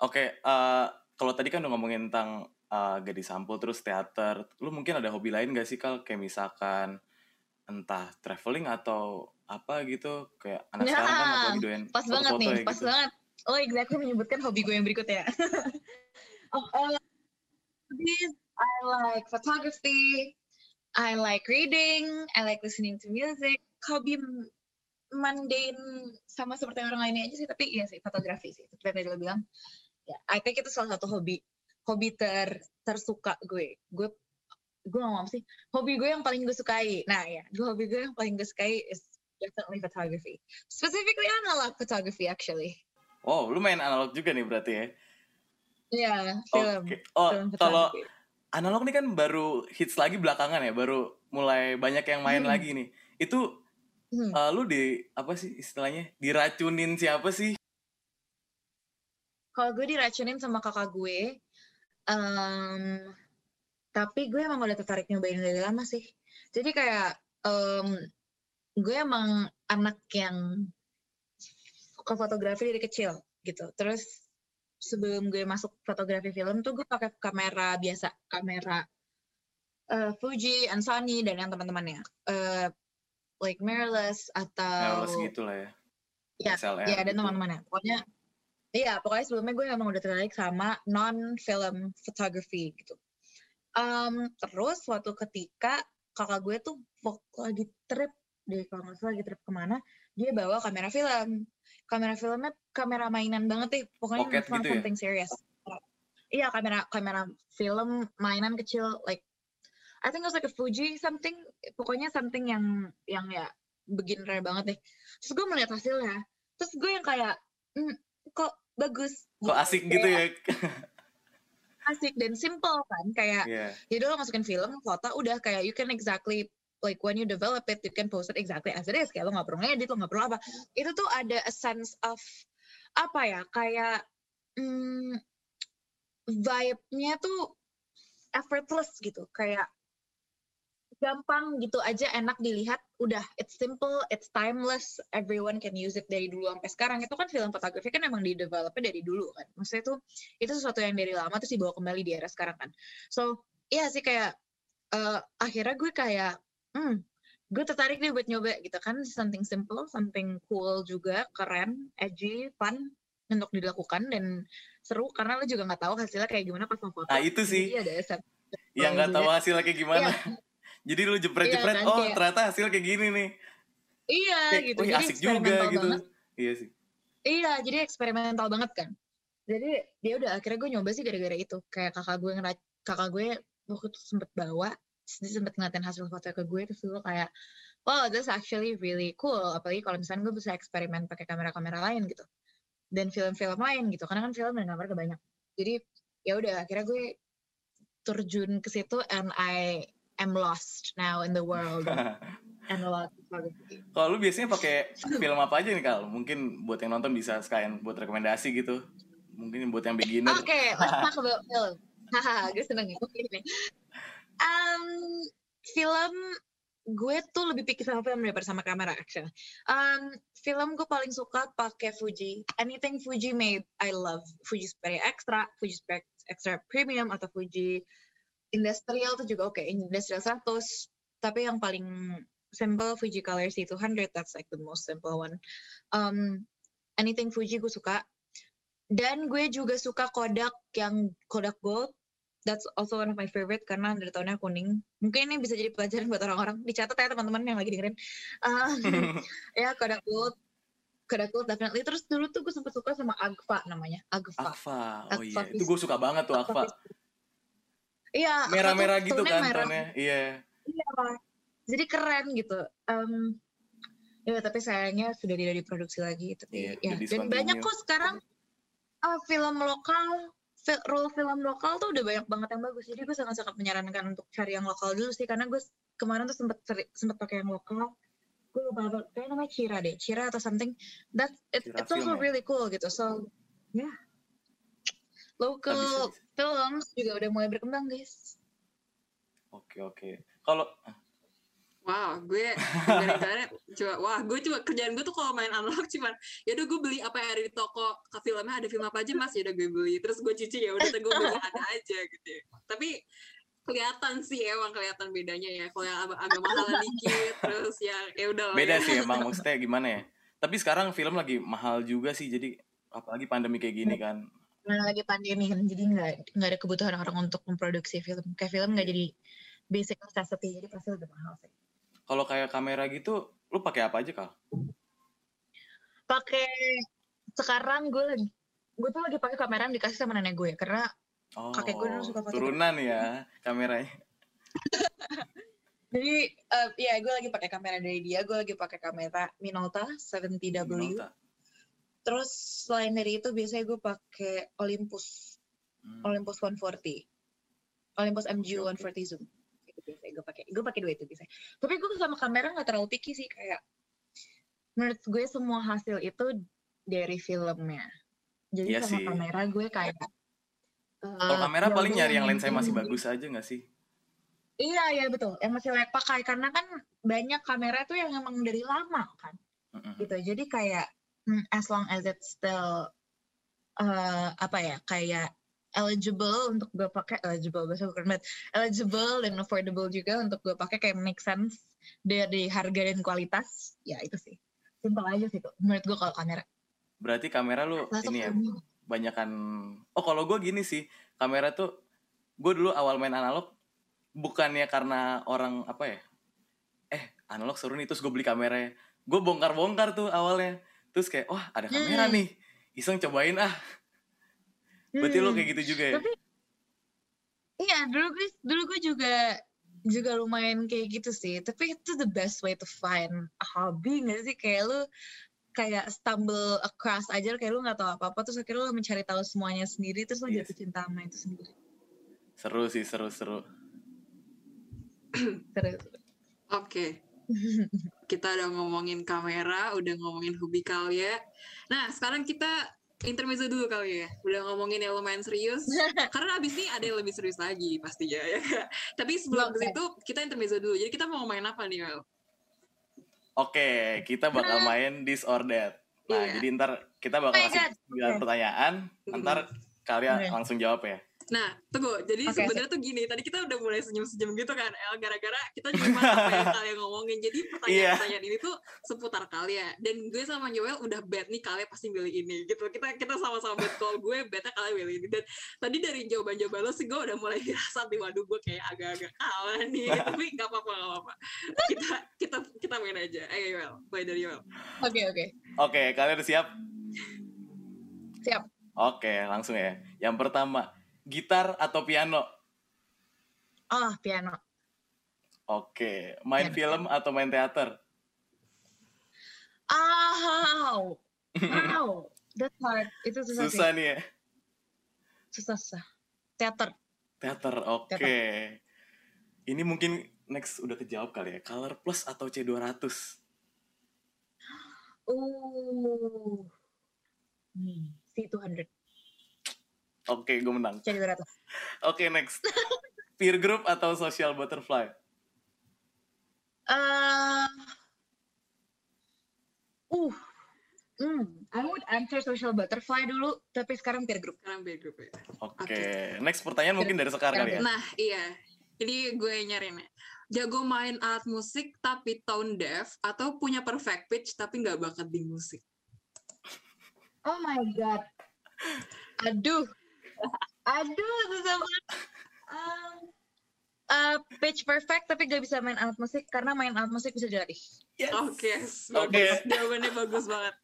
Speaker 1: Oke, uh, kalau tadi kan udah ngomongin tentang uh, gadis sampul terus teater, lu mungkin ada hobi lain gak sih kal? Kayak misalkan entah traveling atau apa gitu kayak anak nah, sekarang kan lagi doyan
Speaker 3: pas foto banget nih ya, pas gitu. banget oh exactly menyebutkan hobi gue yang berikut ya. Oh, uh, I like photography I like reading I like listening to music. Hobi mundane sama seperti orang lainnya aja sih tapi iya sih fotografi sih seperti tadi lo bilang. Ya I think itu salah satu hobi hobi ter tersuka gue. Gue gue ngomong sih? Hobi gue yang paling gue sukai. Nah ya gue hobi gue yang paling gue sukai is definitely photography. Specifically analog photography actually.
Speaker 1: Oh, lu main analog juga nih berarti ya?
Speaker 3: Iya, film. Okay.
Speaker 1: Oh, kalau analog nih kan baru hits lagi belakangan ya, baru mulai banyak yang main hmm. lagi nih. Itu hmm. uh, lu di apa sih istilahnya? Diracunin siapa sih?
Speaker 3: Kalau gue diracunin sama kakak gue, um, tapi gue emang udah tertarik nyobain dari lama sih. Jadi kayak um, gue emang anak yang suka fotografi dari kecil gitu. Terus sebelum gue masuk fotografi film tuh gue pakai kamera biasa, kamera uh, Fuji and Sony dan yang teman-temannya uh, like mirrorless atau
Speaker 1: Mirrorless gitu lah ya.
Speaker 3: Ya, ya dan
Speaker 1: gitu.
Speaker 3: teman-temannya pokoknya iya pokoknya sebelumnya gue emang udah tertarik sama non film photography gitu Um, terus suatu ketika kakak gue tuh lagi trip deh kalau nggak salah lagi trip ke mana dia bawa kamera film kamera filmnya kamera mainan banget deh pokoknya
Speaker 1: Pocket gitu ya?
Speaker 3: something serious iya kamera kamera film mainan kecil like I think it was like a Fuji something pokoknya something yang yang ya beginner banget deh terus gue melihat hasilnya terus gue yang kayak "Hmm, kok bagus
Speaker 1: Kok asik gitu ya?
Speaker 3: asik dan simple kan kayak
Speaker 1: Iya.
Speaker 3: jadi lo masukin film foto udah kayak you can exactly like when you develop it you can post it exactly as it is. Kayak lo nggak perlu ngedit lo nggak perlu apa. Itu tuh ada a sense of apa ya kayak hmm, vibe-nya tuh effortless gitu. Kayak gampang gitu aja enak dilihat. Udah it's simple it's timeless. Everyone can use it dari dulu sampai sekarang. Itu kan film fotografi kan emang di developnya dari dulu kan. Maksudnya itu itu sesuatu yang dari lama terus dibawa kembali di era sekarang kan. So iya sih kayak eh, akhirnya gue kayak hmm gue tertarik nih buat nyoba gitu kan something simple something cool juga keren edgy fun untuk dilakukan dan seru karena lo juga nggak tahu hasilnya kayak gimana pas lo foto
Speaker 1: Nah, itu sih.
Speaker 3: Ada set
Speaker 1: Yang nggak tahu
Speaker 3: juga.
Speaker 1: hasilnya kayak gimana. Jadi lu jepret-jepret,
Speaker 3: Iya kan,
Speaker 1: oh
Speaker 3: kayak-
Speaker 1: ternyata hasil kayak gini nih.
Speaker 3: iya
Speaker 1: Kayak,
Speaker 3: gitu jadi
Speaker 1: asik juga gitu.
Speaker 3: banget
Speaker 1: Iya sih.
Speaker 3: Iya, jadi eksperimental banget kan. Jadi dia udah akhirnya gue nyoba sih gara-gara itu. Kayak kakak gue ngera kakak gue waktu itu sempet bawa, dia sempet ngeliatin hasil foto ke gue, terus gue kayak, wow, this actually really cool. Apalagi kalau misalnya gue bisa eksperimen pakai kamera-kamera lain gitu. Dan film-film lain gitu, karena kan film dan kamera kebanyak. Jadi ya udah akhirnya gue terjun ke situ and I am lost now in the world of analog photography.
Speaker 1: Kalau lu biasanya pakai film apa aja nih Kal? Mungkin buat yang nonton bisa sekalian buat rekomendasi gitu. Mungkin buat yang beginner.
Speaker 3: Oke, let's talk about film. Haha, gue seneng ya. Um, film gue tuh lebih pikir sama film daripada sama kamera actually. Um, film gue paling suka pakai Fuji. Anything Fuji made, I love. Fuji Xperia Extra, Fuji Xperia Extra Premium atau Fuji Industrial tuh juga oke. Industrial 100. Tapi yang paling simple Fuji Color C200, that's like the most simple one. Um, anything Fuji gue suka. Dan gue juga suka Kodak yang Kodak Gold. That's also one of my favorite karena dari tahunnya kuning. Mungkin ini bisa jadi pelajaran buat orang-orang. Dicatat ya teman-teman yang lagi dengerin. Um, ya Kodak Gold. Kodak Gold definitely. Terus dulu tuh gue sempet suka sama Agfa namanya. Agfa.
Speaker 1: Akfa. Oh iya, itu gue suka banget tuh.
Speaker 3: Iya. Agfa tuh
Speaker 1: Merah-merah gitu kan
Speaker 3: merah.
Speaker 1: Iya.
Speaker 3: Iya. Jadi keren gitu. Um, ya tapi sayangnya sudah tidak diproduksi lagi. Tapi
Speaker 1: Iya,
Speaker 3: ya. Dan banyak kok sekarang uh, film lokal, role film lokal tuh udah banyak banget yang bagus. Jadi gue sangat-sangat menyarankan untuk cari yang lokal dulu sih. Karena gue kemarin tuh sempet sempet pakai yang lokal. Gue lupa apa, kayaknya namanya Cira deh. Cira atau something. That it,
Speaker 1: Cira
Speaker 3: it's also
Speaker 1: ya?
Speaker 3: really cool gitu. So. Yeah. Local films juga udah mulai berkembang guys.
Speaker 1: Oke oke. Kalau
Speaker 2: Wow, gue gara-gara coba wah gue cuma kerjaan gue tuh kalau main analog cuman ya udah gue beli apa yang ada di toko ke filmnya ada film apa aja mas ya udah gue beli terus gue cuci ya udah gue beli ada aja gitu tapi kelihatan sih emang kelihatan bedanya ya kalau yang agak, agak mahal dikit terus ya ya udah
Speaker 1: beda
Speaker 2: ya.
Speaker 1: sih emang maksudnya gimana ya. Tapi sekarang film lagi mahal juga sih. Jadi apalagi pandemi kayak gini kan.
Speaker 3: Nah, lagi pandemi kan jadi nggak nggak ada kebutuhan orang untuk memproduksi film kayak film nggak jadi basic necessity jadi pasti lebih mahal sih
Speaker 1: Kalau kayak kamera gitu, lu pakai apa aja kal?
Speaker 3: pakai sekarang gue lagi gue tuh lagi pakai kamera yang dikasih sama nenek gue karena
Speaker 1: Oh,
Speaker 3: Kakek gue dulu suka fotografi.
Speaker 1: turunan ya kameranya.
Speaker 3: jadi eh, ya gue lagi pakai kamera dari dia gue lagi pakai kamera Minolta 70W
Speaker 1: Minolta.
Speaker 3: terus selain dari itu biasanya gue pakai Olympus
Speaker 1: Hmm.
Speaker 3: Olympus 140 Olympus MG
Speaker 1: Oke, oke.
Speaker 3: 140 zoom biasanya gue pakai gue pakai dua itu biasanya tapi gue sama kamera nggak terlalu picky sih kayak menurut gue semua hasil itu dari filmnya jadi
Speaker 1: Iya
Speaker 3: sama
Speaker 1: sih.
Speaker 3: kamera gue kayak
Speaker 1: Kalau
Speaker 3: eh,
Speaker 1: kamera
Speaker 3: ya
Speaker 1: paling nyari yang lensanya masih bagus aja nggak sih?
Speaker 3: iya iya betul yang masih layak pakai karena kan banyak kamera tuh yang emang dari lama kan
Speaker 1: Mm-mm.
Speaker 3: gitu jadi kayak hmm, as long as it's still eh, apa ya kayak eligible untuk gue pakai eligible bahasa bukan banget eligible dan affordable juga untuk gue pakai kayak make sense dari harga dan kualitas ya itu sih simpel aja sih tuh menurut gue kalau kamera
Speaker 1: Berarti kamera lu
Speaker 3: tuh
Speaker 1: ini ya
Speaker 3: kamera.
Speaker 1: banyakan Oh, kalau gue gini sih. Kamera tuh gue dulu awal main analog bukannya karena orang apa ya? Eh, analog seru nih terus gue beli kamera. Gue bongkar-bongkar tuh awalnya. Terus kayak, wah ada kamera
Speaker 3: Hmm.
Speaker 1: nih. Iseng cobain ah. Berarti lo
Speaker 3: Hmm.
Speaker 1: kayak gitu juga ya?
Speaker 3: Tapi iya dulu gue dulu gue juga juga lumayan kayak gitu sih. Tapi itu the best way to find a hobby nggak sih kayak lu kayak stumble across aja kayak lu nggak tahu apa apa terus akhirnya lu mencari tahu semuanya sendiri terus lu
Speaker 1: Iya
Speaker 3: jatuh cinta sama itu sendiri.
Speaker 1: Seru sih, seru-seru.
Speaker 3: Terus
Speaker 2: Oke. Kita udah ngomongin kamera, udah ngomongin hobi kalian. Nah, sekarang kita intermezzo dulu kali ya. Udah ngomongin yang lumayan serius. Karena abis ini ada yang lebih serius lagi pastinya ya. Tapi sebelum
Speaker 3: Oke.
Speaker 2: ke situ kita intermezzo dulu. Jadi kita mau main apa nih, Mel?
Speaker 1: Oke, kita bakal main this or that. Nah,
Speaker 2: Iya.
Speaker 1: jadi ntar kita bakal
Speaker 3: Oh
Speaker 1: kasih
Speaker 3: oke.
Speaker 1: pertanyaan, ntar kalian
Speaker 3: Oke.
Speaker 1: langsung jawab ya.
Speaker 2: Nah, tunggu. Jadi
Speaker 3: Oke,
Speaker 2: sebenarnya tuh gini, tadi kita udah mulai senyum-senyum gitu kan, El, gara-gara kita cuma apa yang kalian ngomongin. Jadi
Speaker 1: Iya.
Speaker 2: pertanyaan-pertanyaan ini tuh seputar kalian. Dan gue sama Joel udah bet nih kalian pasti milih ini gitu. Kita kita sama-sama bet kalau gue betnya kalian milih ini. Dan tadi dari jawaban-jawaban lo sih gue udah mulai dirasa di waduh gue kayak agak-agak kalah nih. Tapi nggak apa-apa, nggak apa-apa. Kita kita kita main aja. Ayo Joel, mulai dari Joel.
Speaker 3: Oke oke
Speaker 1: Oke, kalian udah siap?
Speaker 3: siap.
Speaker 1: Oke, langsung ya. Yang pertama, gitar atau piano?
Speaker 3: Oh piano.
Speaker 1: Oke, main
Speaker 3: Piano.
Speaker 1: film atau main teater?
Speaker 3: Oh, wow, that's hard. Itu susah,
Speaker 1: Susah
Speaker 3: sih.
Speaker 1: nih ya.
Speaker 3: Susah susah. Teater.
Speaker 1: Teater, oke. Ini mungkin next udah kejawab kali ya. Color Plus atau C200?
Speaker 3: Uh. Hmm, C200.
Speaker 1: Oke, gue menang.
Speaker 3: Jadi 200.
Speaker 1: Oke, next. Peer group atau social butterfly?
Speaker 3: Uh, uh, hmm, I would answer social butterfly dulu, tapi sekarang peer group.
Speaker 2: Sekarang B group ya.
Speaker 1: Oke, next pertanyaan mungkin dari sekarang kali ya.
Speaker 2: Nah, iya. Jadi gue nyariin ya. Jago main alat musik tapi tone deaf atau punya perfect pitch tapi nggak bakat di musik.
Speaker 3: Oh my god. Aduh. Aduh, susah banget. Um, uh, pitch perfect tapi gak bisa main alat musik karena main alat musik bisa dilatih.
Speaker 1: Yes.
Speaker 2: Oke,
Speaker 1: Oke.
Speaker 2: Jawabannya bagus banget.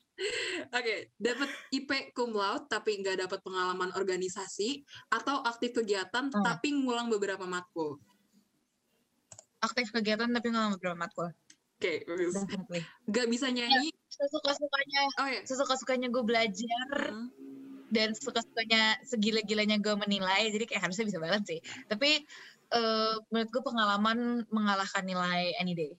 Speaker 2: Oke, dapat IP cum laude tapi nggak dapat pengalaman organisasi atau aktif kegiatan
Speaker 3: Hmm.
Speaker 2: tapi ngulang beberapa matkul.
Speaker 3: Aktif kegiatan tapi nggak beberapa matkul.
Speaker 2: Oke, bagus.
Speaker 3: Definitely.
Speaker 2: Gak bisa nyanyi.
Speaker 3: Sesuka-sukanya,
Speaker 2: Oh ya.
Speaker 3: sesuka-sukanya gue belajar
Speaker 2: Hmm.
Speaker 3: Dan suka-sukanya segila-gilanya gue menilai. Jadi kayak harusnya bisa banget sih. Tapi eh, menurut gue pengalaman mengalahkan nilai any day.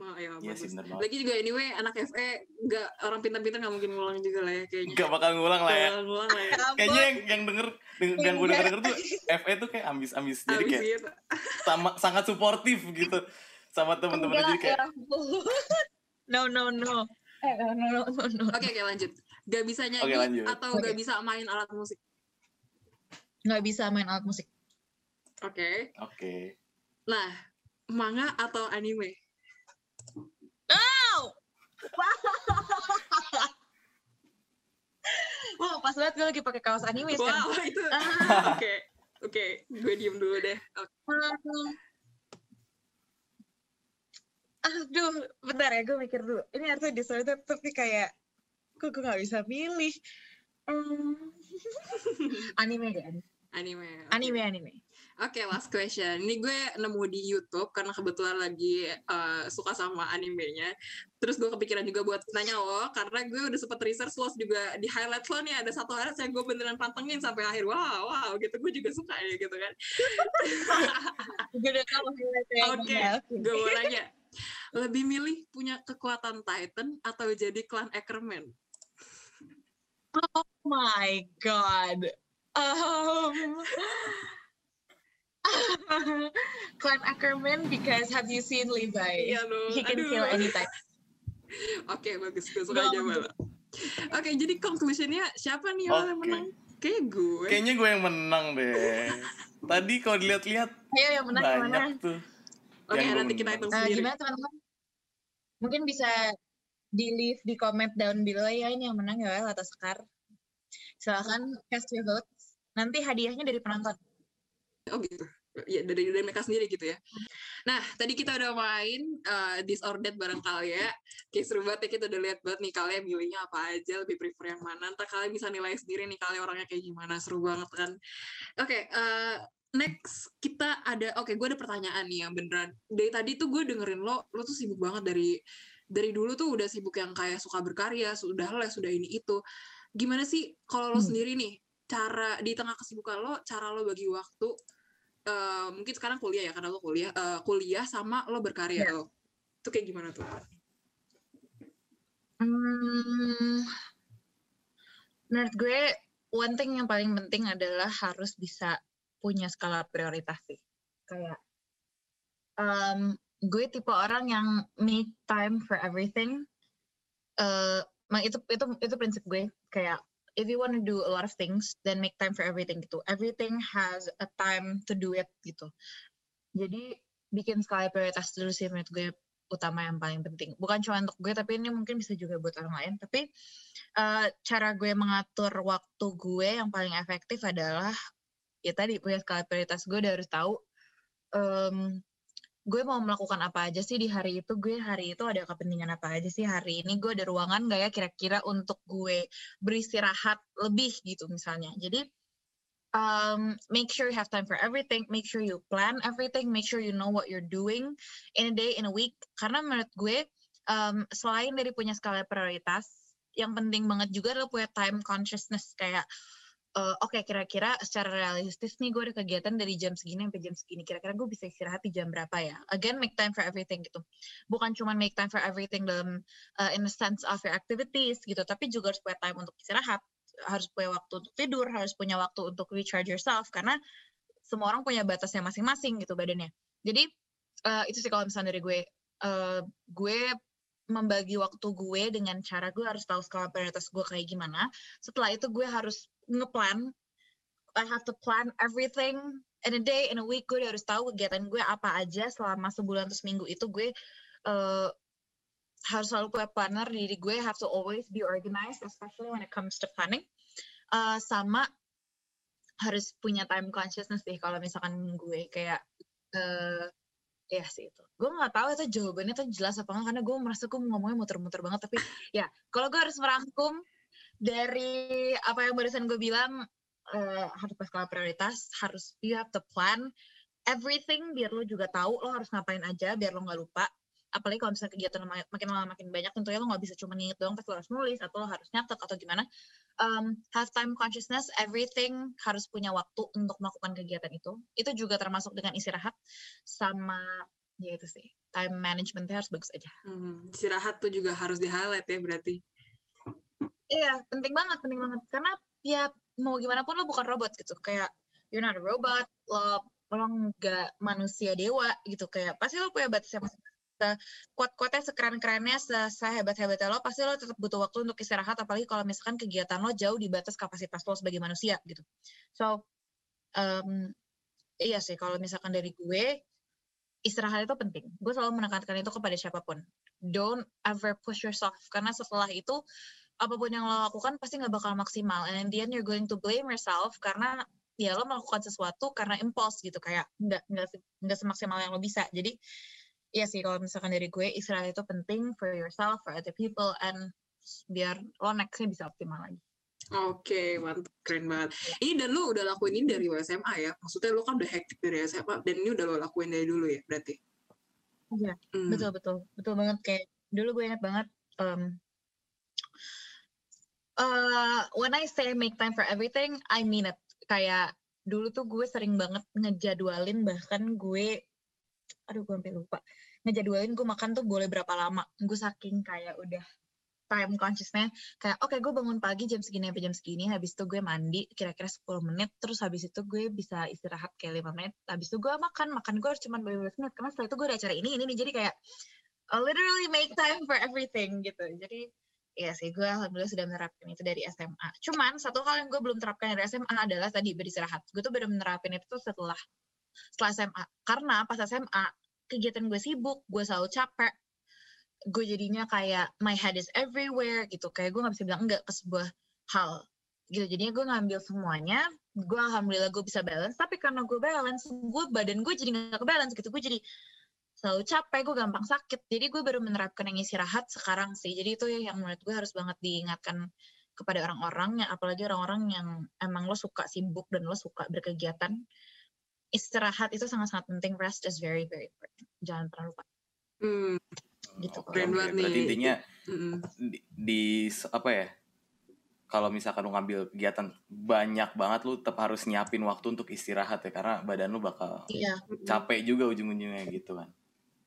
Speaker 2: Oh, ya,
Speaker 1: Iya sih, bener banget.
Speaker 2: Lagi juga anyway anak FE nggak orang pintar-pintar nggak mungkin ngulang juga lah ya kayaknya.
Speaker 1: Gak bakal ngulang lah ya.
Speaker 2: Nggak ngulang lah ya.
Speaker 1: Kayaknya yang, yang denger, deng- yang gue denger, denger tuh FE tuh kayak ambis-ambis. Jadi kayak
Speaker 2: gitu.
Speaker 1: sama, sangat suportif gitu sama temen-temen jadi kayak
Speaker 3: ya no, no, no. Eh, no, no, no, no.
Speaker 2: Oke oke lanjut. Gak bisa nyanyi
Speaker 1: Oke, lanjut.
Speaker 2: atau
Speaker 3: Oke.
Speaker 2: gak bisa main alat musik.
Speaker 3: Nggak bisa main alat musik.
Speaker 2: Oke.
Speaker 1: oke.
Speaker 2: Nah, manga atau anime?
Speaker 3: Wow! Wah, pas banget gue lagi pakai kaos anime sekarang.
Speaker 2: Wow, itu.
Speaker 3: Ah.
Speaker 2: Oke. Oke, gue diem dulu deh.
Speaker 3: Hmm. Aduh, bentar ya, gue mikir dulu. Ini harusnya disorted, tapi kayak, kok gue gak bisa milih. Hmm. anime deh, anime.
Speaker 2: Anime. oke.
Speaker 3: Anime, anime.
Speaker 2: Oke, last question. Ini gue nemu di YouTube karena kebetulan lagi eh, suka sama animenya. Terus gue kepikiran juga buat nanya lo, karena gue udah sempet research lo juga di highlight lo nih ada satu highlight yang gue beneran pantengin sampai akhir. Wow, wow, gitu. Gue juga suka ya gitu kan.
Speaker 3: Gue udah tahu highlightnya
Speaker 2: Oke,
Speaker 3: mana.
Speaker 2: gue mau nanya. Lebih milih punya kekuatan Titan atau jadi klan Ackerman?
Speaker 3: Oh my god. Um, Clan Ackerman because have you seen Levi?
Speaker 2: Iya loh.
Speaker 3: He can
Speaker 2: aduh.
Speaker 3: kill anytime.
Speaker 2: Oke, bagus. Gue suka aja malah. Oke, jadi conclusionnya siapa nih yang
Speaker 1: Oke.
Speaker 2: menang? Kayak gue.
Speaker 1: Kayaknya gue yang menang deh. Tadi kalau dilihat-lihat
Speaker 3: Ayo yang menang yang
Speaker 1: banyak
Speaker 3: mana?
Speaker 1: tuh.
Speaker 2: Oke,
Speaker 1: yang
Speaker 2: nanti kita hitung sendiri.
Speaker 3: gimana teman-teman? Mungkin bisa di leave di comment down below ya ini yang menang ya atau Sekar. Silahkan cast your votes. Nanti hadiahnya dari penonton.
Speaker 2: Oh gitu. Ya dari dari mereka sendiri gitu ya. Nah, tadi kita udah main uh, that bareng Kalia. Kayak seru banget ya kita udah lihat banget nih Kalia milihnya apa aja, lebih prefer yang mana. Ntar kalian bisa nilai sendiri nih Kalia orangnya kayak gimana. Seru banget kan. Oke, uh, next kita ada oke gue ada pertanyaan nih yang beneran dari tadi tuh gue dengerin lo lo tuh sibuk banget dari dari dulu tuh udah sibuk yang kayak suka berkarya sudah les sudah ini itu gimana sih kalau lo
Speaker 3: Hmm.
Speaker 2: sendiri nih cara di tengah kesibukan lo cara lo bagi waktu eh, mungkin sekarang kuliah ya karena lo kuliah eh, kuliah sama lo berkarya
Speaker 3: Ya.
Speaker 2: lo itu kayak gimana tuh
Speaker 3: Hmm, menurut gue one thing yang paling penting adalah harus bisa punya skala prioritas sih. Kayak um, gue tipe orang yang make time for everything. Ma- itu itu itu prinsip gue. Kayak if you want to do a lot of things, then make time for everything gitu. Everything has a time to do it gitu. Jadi bikin skala prioritas dulu sih menurut gue utama yang paling penting. Bukan cuma untuk gue, tapi ini mungkin bisa juga buat orang lain. Tapi eh, cara gue mengatur waktu gue yang paling efektif adalah ya tadi punya skala prioritas gue udah harus tahu em, gue mau melakukan apa aja sih di hari itu. Gue hari itu ada kepentingan apa aja sih hari ini. Gue ada ruangan gak ya kira-kira untuk gue beristirahat lebih gitu misalnya. Jadi um, make sure you have time for everything, make sure you plan everything, make sure you know what you're doing in a day, in a week. Karena menurut gue, um, selain dari punya skala prioritas, yang penting banget juga adalah punya time consciousness. Kayak, uh, oke kira-kira secara realistis nih gue ada kegiatan dari jam segini sampai jam segini. Kira-kira gue bisa istirahat di jam berapa ya? Again, make time for everything gitu. Bukan cuma make time for everything dalam uh, in the sense of your activities gitu, tapi juga harus punya time untuk istirahat harus punya waktu untuk tidur, harus punya waktu untuk recharge yourself karena semua orang punya batasnya masing-masing gitu badannya. Jadi eh, itu sih kalau misalnya dari gue, eh, gue membagi waktu gue dengan cara gue harus tahu skala prioritas gue kayak gimana. Setelah itu gue harus ngeplan. I have to plan everything in a day, in a week. Gue harus tahu kegiatan gue apa aja selama sebulan atau seminggu itu gue eh, harus selalu punya planner diri gue have to always be organized especially when it comes to planning Uh, sama harus punya time consciousness sih kalau misalkan gue kayak eh ya sih itu gue nggak tahu itu jawabannya tuh jelas apa enggak karena gue merasa gue ngomongnya muter-muter banget tapi ya kalau gue harus merangkum dari apa yang barusan gue bilang eh, harus pas skala prioritas harus you have to plan everything biar lo juga tahu lo harus ngapain aja biar lo nggak lupa. Apalagi kalau misalnya kegiatan makin lama makin banyak tentunya lo nggak bisa cuma nginget doang pasti lo harus nulis atau lo harus nyatet atau gimana. Um, have time consciousness everything harus punya waktu untuk melakukan kegiatan itu. Itu juga termasuk dengan istirahat sama ya itu sih time managementnya harus bagus aja.
Speaker 2: Hmm, istirahat tuh juga harus di highlight ya berarti
Speaker 3: iya penting banget penting banget. Karena ya mau gimana pun lo bukan robot gitu. Kayak you're not a robot lo lo nggak manusia dewa gitu. Kayak pasti lo punya batasnya kuat-kuatnya sekeren-kerennya se- sehebat-hebatnya lo pasti lo tetap butuh waktu untuk istirahat. Apalagi kalau misalkan kegiatan lo jauh di batas kapasitas lo sebagai manusia gitu. So um, iya sih kalau misalkan dari gue istirahat itu penting. Gue selalu menekankan itu kepada siapa pun. Don't ever push yourself. Karena setelah itu apa pun yang lo lakukan pasti nggak bakal maksimal and in the end you're going to blame yourself karena ya lo melakukan sesuatu karena impulse gitu kayak nggak nggak nggak semaksimal yang lo bisa jadi Iya sih kalau misalkan dari gue istirahat itu penting for yourself, for other people, and biar lo nextnya bisa optimal lagi.
Speaker 2: Oke, mantap, keren banget. Ini dan lu udah lakuin ini dari SMA ya? Maksudnya lu kan udah hektik dari SMA, dan ini udah lo lakuin dari dulu ya, berarti?
Speaker 3: Iya,
Speaker 2: Hmm.
Speaker 3: betul betul betul banget kayak dulu gue ingat banget. Um, uh, when I say make time for everything, I mean it. Kayak dulu tuh gue sering banget ngejadwalin bahkan gue, aduh gue sampai lupa ngejadwalin gue makan tuh boleh berapa lama. Gue saking kayak udah time consciousnya kayak oke gue bangun pagi jam segini sampai jam segini habis itu gue mandi kira-kira 10 menit terus habis itu gue bisa istirahat kayak 5 menit habis itu gue makan makan gue harus cuma 15 menit karena setelah itu gue ada acara ini ini nih jadi kayak literally make time for everything gitu jadi Iya sih, gue alhamdulillah sudah menerapkan itu dari SMA. Cuman satu hal yang gue belum terapkan dari SMA adalah tadi beristirahat. Gue tuh baru menerapin itu setelah setelah SMA. Karena pas SMA kegiatan gue sibuk, gue selalu capek. Gue jadinya kayak my head is everywhere gitu. Kayak gue nggak bisa bilang enggak ke sebuah hal gitu. Jadinya gue ngambil semuanya. Gue alhamdulillah gue bisa balance. Tapi karena gue balance, gue badan gue jadi nggak kebalance gitu. Gue jadi selalu capek, gue gampang sakit. Jadi gue baru menerapkan yang istirahat sekarang sih. Jadi itu yang menurut gue harus banget diingatkan kepada orang-orang, yang apalagi orang-orang yang emang lo suka sibuk dan lo suka berkegiatan. Istirahat itu sangat-sangat penting. Rest is very very important. Jangan pernah lupa.
Speaker 2: Hmm,
Speaker 3: Gitu.
Speaker 1: Oke.
Speaker 2: banget
Speaker 1: Berarti
Speaker 2: nih.
Speaker 1: intinya
Speaker 2: mm-mm.
Speaker 1: di, di apa ya? Kalau misalkan lu ngambil kegiatan banyak banget lu tetap harus nyiapin waktu untuk istirahat ya karena badan lu bakal
Speaker 3: Iya,
Speaker 1: capek juga ujung-ujungnya gitu kan.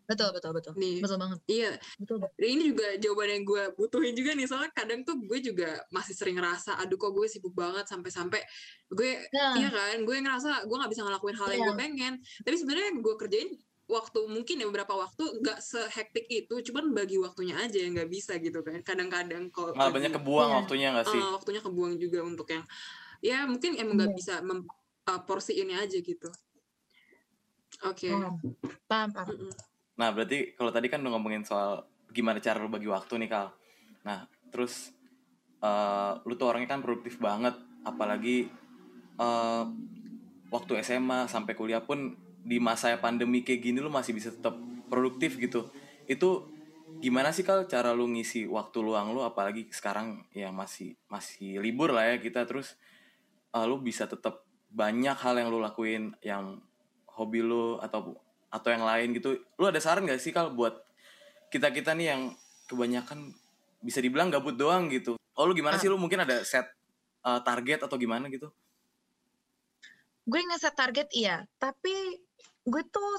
Speaker 3: Betul betul betul.
Speaker 2: Nih.
Speaker 3: Betul banget.
Speaker 2: Iya,
Speaker 3: Betul banget.
Speaker 2: Dan ini juga jawaban yang gue butuhin juga nih soalnya kadang tuh gue juga masih sering ngerasa aduh kok gue sibuk banget sampai-sampai gue
Speaker 3: Nah,
Speaker 2: iya kan gue ngerasa gue nggak bisa ngelakuin hal yang
Speaker 3: Iya.
Speaker 2: gue pengen tapi sebenarnya yang gue kerjain waktu mungkin ya beberapa waktu nggak sehektik itu cuman bagi waktunya aja yang nggak bisa gitu kan kadang-kadang kalau
Speaker 1: Malah banyak kebuang
Speaker 3: Iya.
Speaker 1: waktunya gak sih?
Speaker 2: eh, waktunya kebuang juga untuk yang ya mungkin emang nggak
Speaker 3: Iya.
Speaker 2: bisa mem, uh, porsi ini aja gitu oke
Speaker 3: paham. Paham, paham.
Speaker 2: Mm-mm.
Speaker 1: Nah, berarti kalau tadi kan udah ngomongin soal gimana cara lu bagi waktu nih, Kal. Nah, terus eh lu tuh orangnya kan produktif banget, apalagi eh waktu SMA sampai kuliah pun di masa pandemi kayak gini lu masih bisa tetap produktif gitu. Itu gimana sih Kal cara lu ngisi waktu luang lu apalagi sekarang ya masih masih libur lah ya kita terus eh, lu bisa tetap banyak hal yang lu lakuin yang hobi lu atau atau yang lain gitu. Lu ada saran gak sih kal buat kita kita nih yang kebanyakan bisa dibilang gabut doang gitu? Oh lu gimana sih? Lu mungkin ada set uh, target atau gimana gitu?
Speaker 3: Gue ngeset target iya. Tapi gue tuh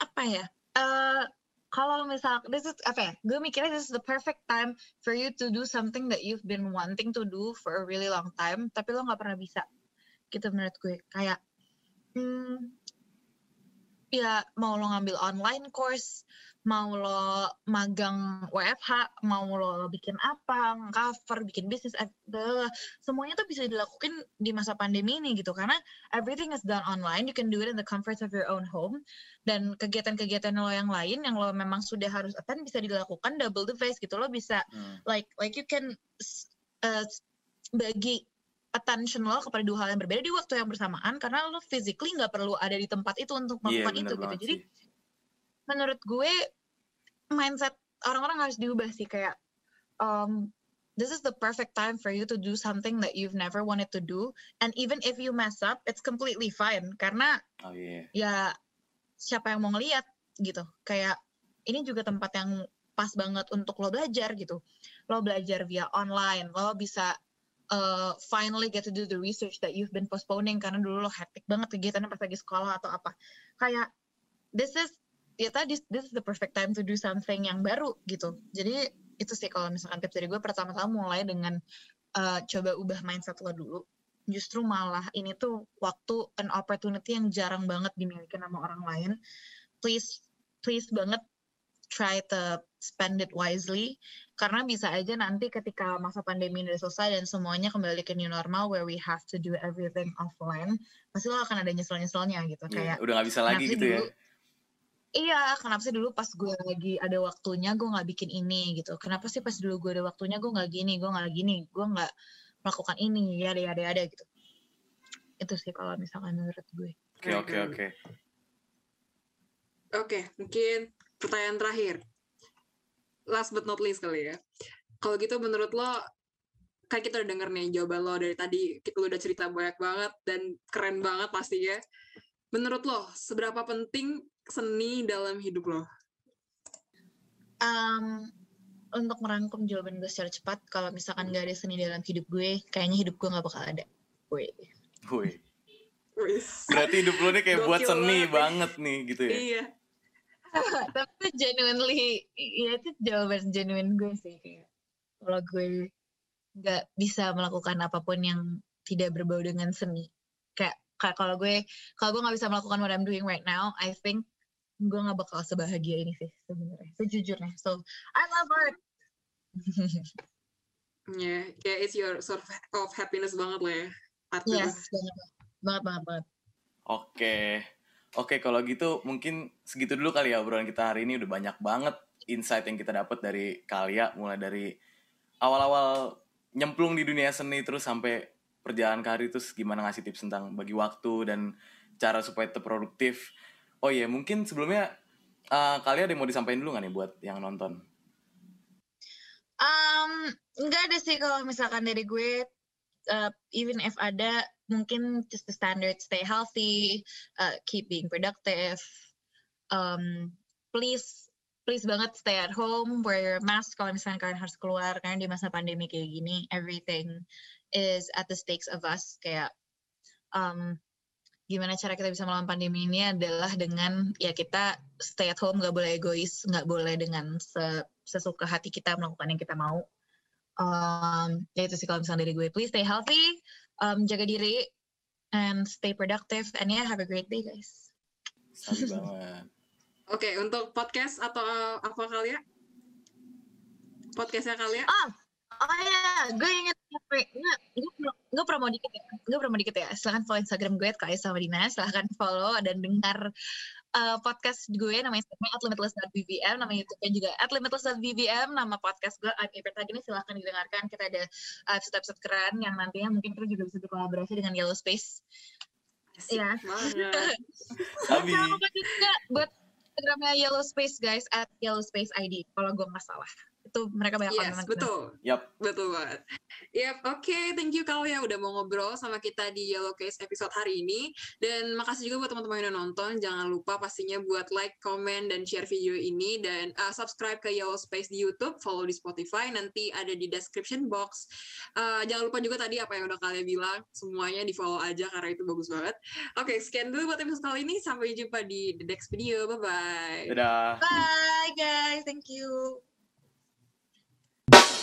Speaker 3: apa ya eh kalau misal this is apa ya gue mikirnya this is the perfect time for you to do something that you've been wanting to do for a really long time tapi lo nggak pernah bisa gitu menurut gue. Kayak hmm, ya mau lo ngambil online course mau lo magang WFH, mau lo bikin apa, cover, bikin bisnis, eh, semuanya tuh bisa dilakukan di masa pandemi ini gitu karena everything is done online, you can do it in the comforts of your own home. Dan kegiatan-kegiatan lo yang lain yang lo memang sudah harus attend bisa dilakukan double the face gitu. Lo bisa
Speaker 1: Hmm.
Speaker 3: like like you can uh, bagi attention lo kepada dua hal yang berbeda di waktu yang bersamaan karena lo physically nggak perlu ada di tempat itu untuk
Speaker 1: iya
Speaker 3: melakukan
Speaker 1: bener
Speaker 3: itu gitu. jadi menurut gue mindset orang-orang harus diubah sih kayak um, this is the perfect time for you to do something that you've never wanted to do and even if you mess up it's completely fine karena
Speaker 1: oh iya.
Speaker 3: ya siapa yang mau ngeliat gitu. Kayak ini juga tempat yang pas banget untuk lo belajar gitu. Lo belajar via online lo bisa uh, finally get to do the research that you've been postponing karena dulu lo hectic banget kegiatannya pas lagi sekolah atau apa. Kayak this is ya tadi this is the perfect time to do something yang baru gitu. Jadi itu sih kalau misalkan tips dari gue pertama-tama mulai dengan uh, coba ubah mindset lo dulu. Justru malah ini tuh waktu an opportunity yang jarang banget dimiliki sama orang lain. Please please banget try to spend it wisely karena bisa aja nanti ketika masa pandemi ini udah selesai dan semuanya kembali ke new normal where we have to do everything offline pasti lo akan ada nyesel-nyeselnya gitu
Speaker 1: Iya,
Speaker 3: kayak
Speaker 1: udah nggak bisa lagi gitu ya
Speaker 3: dulu- Iya, kenapa sih dulu pas gue lagi ada waktunya gue nggak bikin ini gitu. Kenapa sih pas dulu gue ada waktunya gue nggak gini, gue nggak gini, gue nggak melakukan ini, ya ada ada ada gitu. Itu sih kalau misalkan menurut gue.
Speaker 1: oke oke oke
Speaker 2: Oke, mungkin pertanyaan terakhir. Last but not least kali ya. Kalau gitu menurut lo, kan kita udah denger nih jawaban lo dari tadi, kita lo udah cerita banyak banget dan keren banget pastinya. Menurut lo, seberapa penting seni dalam hidup lo?
Speaker 3: Um, untuk merangkum jawaban gue secara cepat, kalau misalkan gak ada seni dalam hidup gue, kayaknya hidup gue nggak bakal ada. Gue.
Speaker 1: Woi.
Speaker 2: Wis.
Speaker 1: berarti hidup lu nih kayak buat seni
Speaker 2: banget ya.
Speaker 1: banget nih gitu ya
Speaker 2: Iya.
Speaker 3: Tapi genuinely, ya itu jawaban genuine gue sih kayak kalau gue nggak bisa melakukan apa pun yang tidak berbau dengan seni. Kayak, kayak kalau gue kalau gue nggak bisa melakukan what I'm doing right now, I think gue nggak bakal sebahagia ini sih sebenarnya, sejujurnya. So I love art.
Speaker 2: Ya, kayak it's your source of happiness banget lah ya. Art itu.
Speaker 3: Yes, banget, banget, banget, banget.
Speaker 1: Oke. Oke, kalau gitu mungkin segitu dulu kali ya obrolan kita hari ini udah banyak banget insight yang kita dapat dari Kalia mulai dari awal-awal nyemplung di dunia seni terus sampai perjalanan karir terus gimana ngasih tips tentang bagi waktu dan cara supaya tetap produktif. Oh iya, mungkin sebelumnya uh, Kalia ada yang mau disampaikan dulu nggak nih buat yang nonton?
Speaker 3: Um, enggak ada sih kalau misalkan dari gue, uh, even if ada, mungkin just the standard stay healthy, uh, keep being productive. Um, please, please banget stay at home, wear your mask kalau misalkan kalian harus keluar karena di masa pandemi kayak gini, everything is at the stakes of us. Kayak um, gimana cara kita bisa melawan pandemi ini adalah dengan ya kita stay at home nggak boleh egois nggak boleh dengan se sesuka hati kita melakukan yang kita mau um, ya itu sih kalau misalnya dari gue please stay healthy um, jaga diri and stay productive and yeah have a great day guys.
Speaker 2: Oke, untuk podcast atau apa kali ya? Podcastnya kali ya?
Speaker 3: oh oh ya gue inget nggak gue, gue promo dikit ya gue promo dikit ya silahkan follow instagram gue kayak sama Dina silahkan follow dan dengar uh, podcast gue namanya at limitless.bbm nama youtube-nya juga at limitless.bbm nama podcast gue I'm tadi ini silahkan didengarkan kita ada uh, episode-episode keren yang nantinya mungkin kita juga bisa berkolaborasi dengan Yellow Space Iya.
Speaker 1: Sabi.
Speaker 3: Jangan lupa juga buat Instagramnya Yellow Space guys at Yellow Space ID kalau gue nggak salah itu mereka banyak
Speaker 2: Yes,
Speaker 3: konten
Speaker 2: betul.
Speaker 1: Yap.
Speaker 2: Betul banget. Yap, oke. Thank you Kal ya udah mau ngobrol sama kita di Yellow Case episode hari ini. Dan makasih juga buat teman-teman yang udah nonton. Jangan lupa pastinya buat like, comment, dan share video ini. Dan uh, subscribe ke Yellow Space di Youtube, follow di Spotify. Nanti ada di description box. Uh, jangan lupa juga tadi apa yang udah kalian bilang. Semuanya di follow aja karena itu bagus banget. Oke, sekian dulu buat episode kali ini. Sampai jumpa di the next video. Bye-bye.
Speaker 1: Dadah.
Speaker 3: bye guys thank you you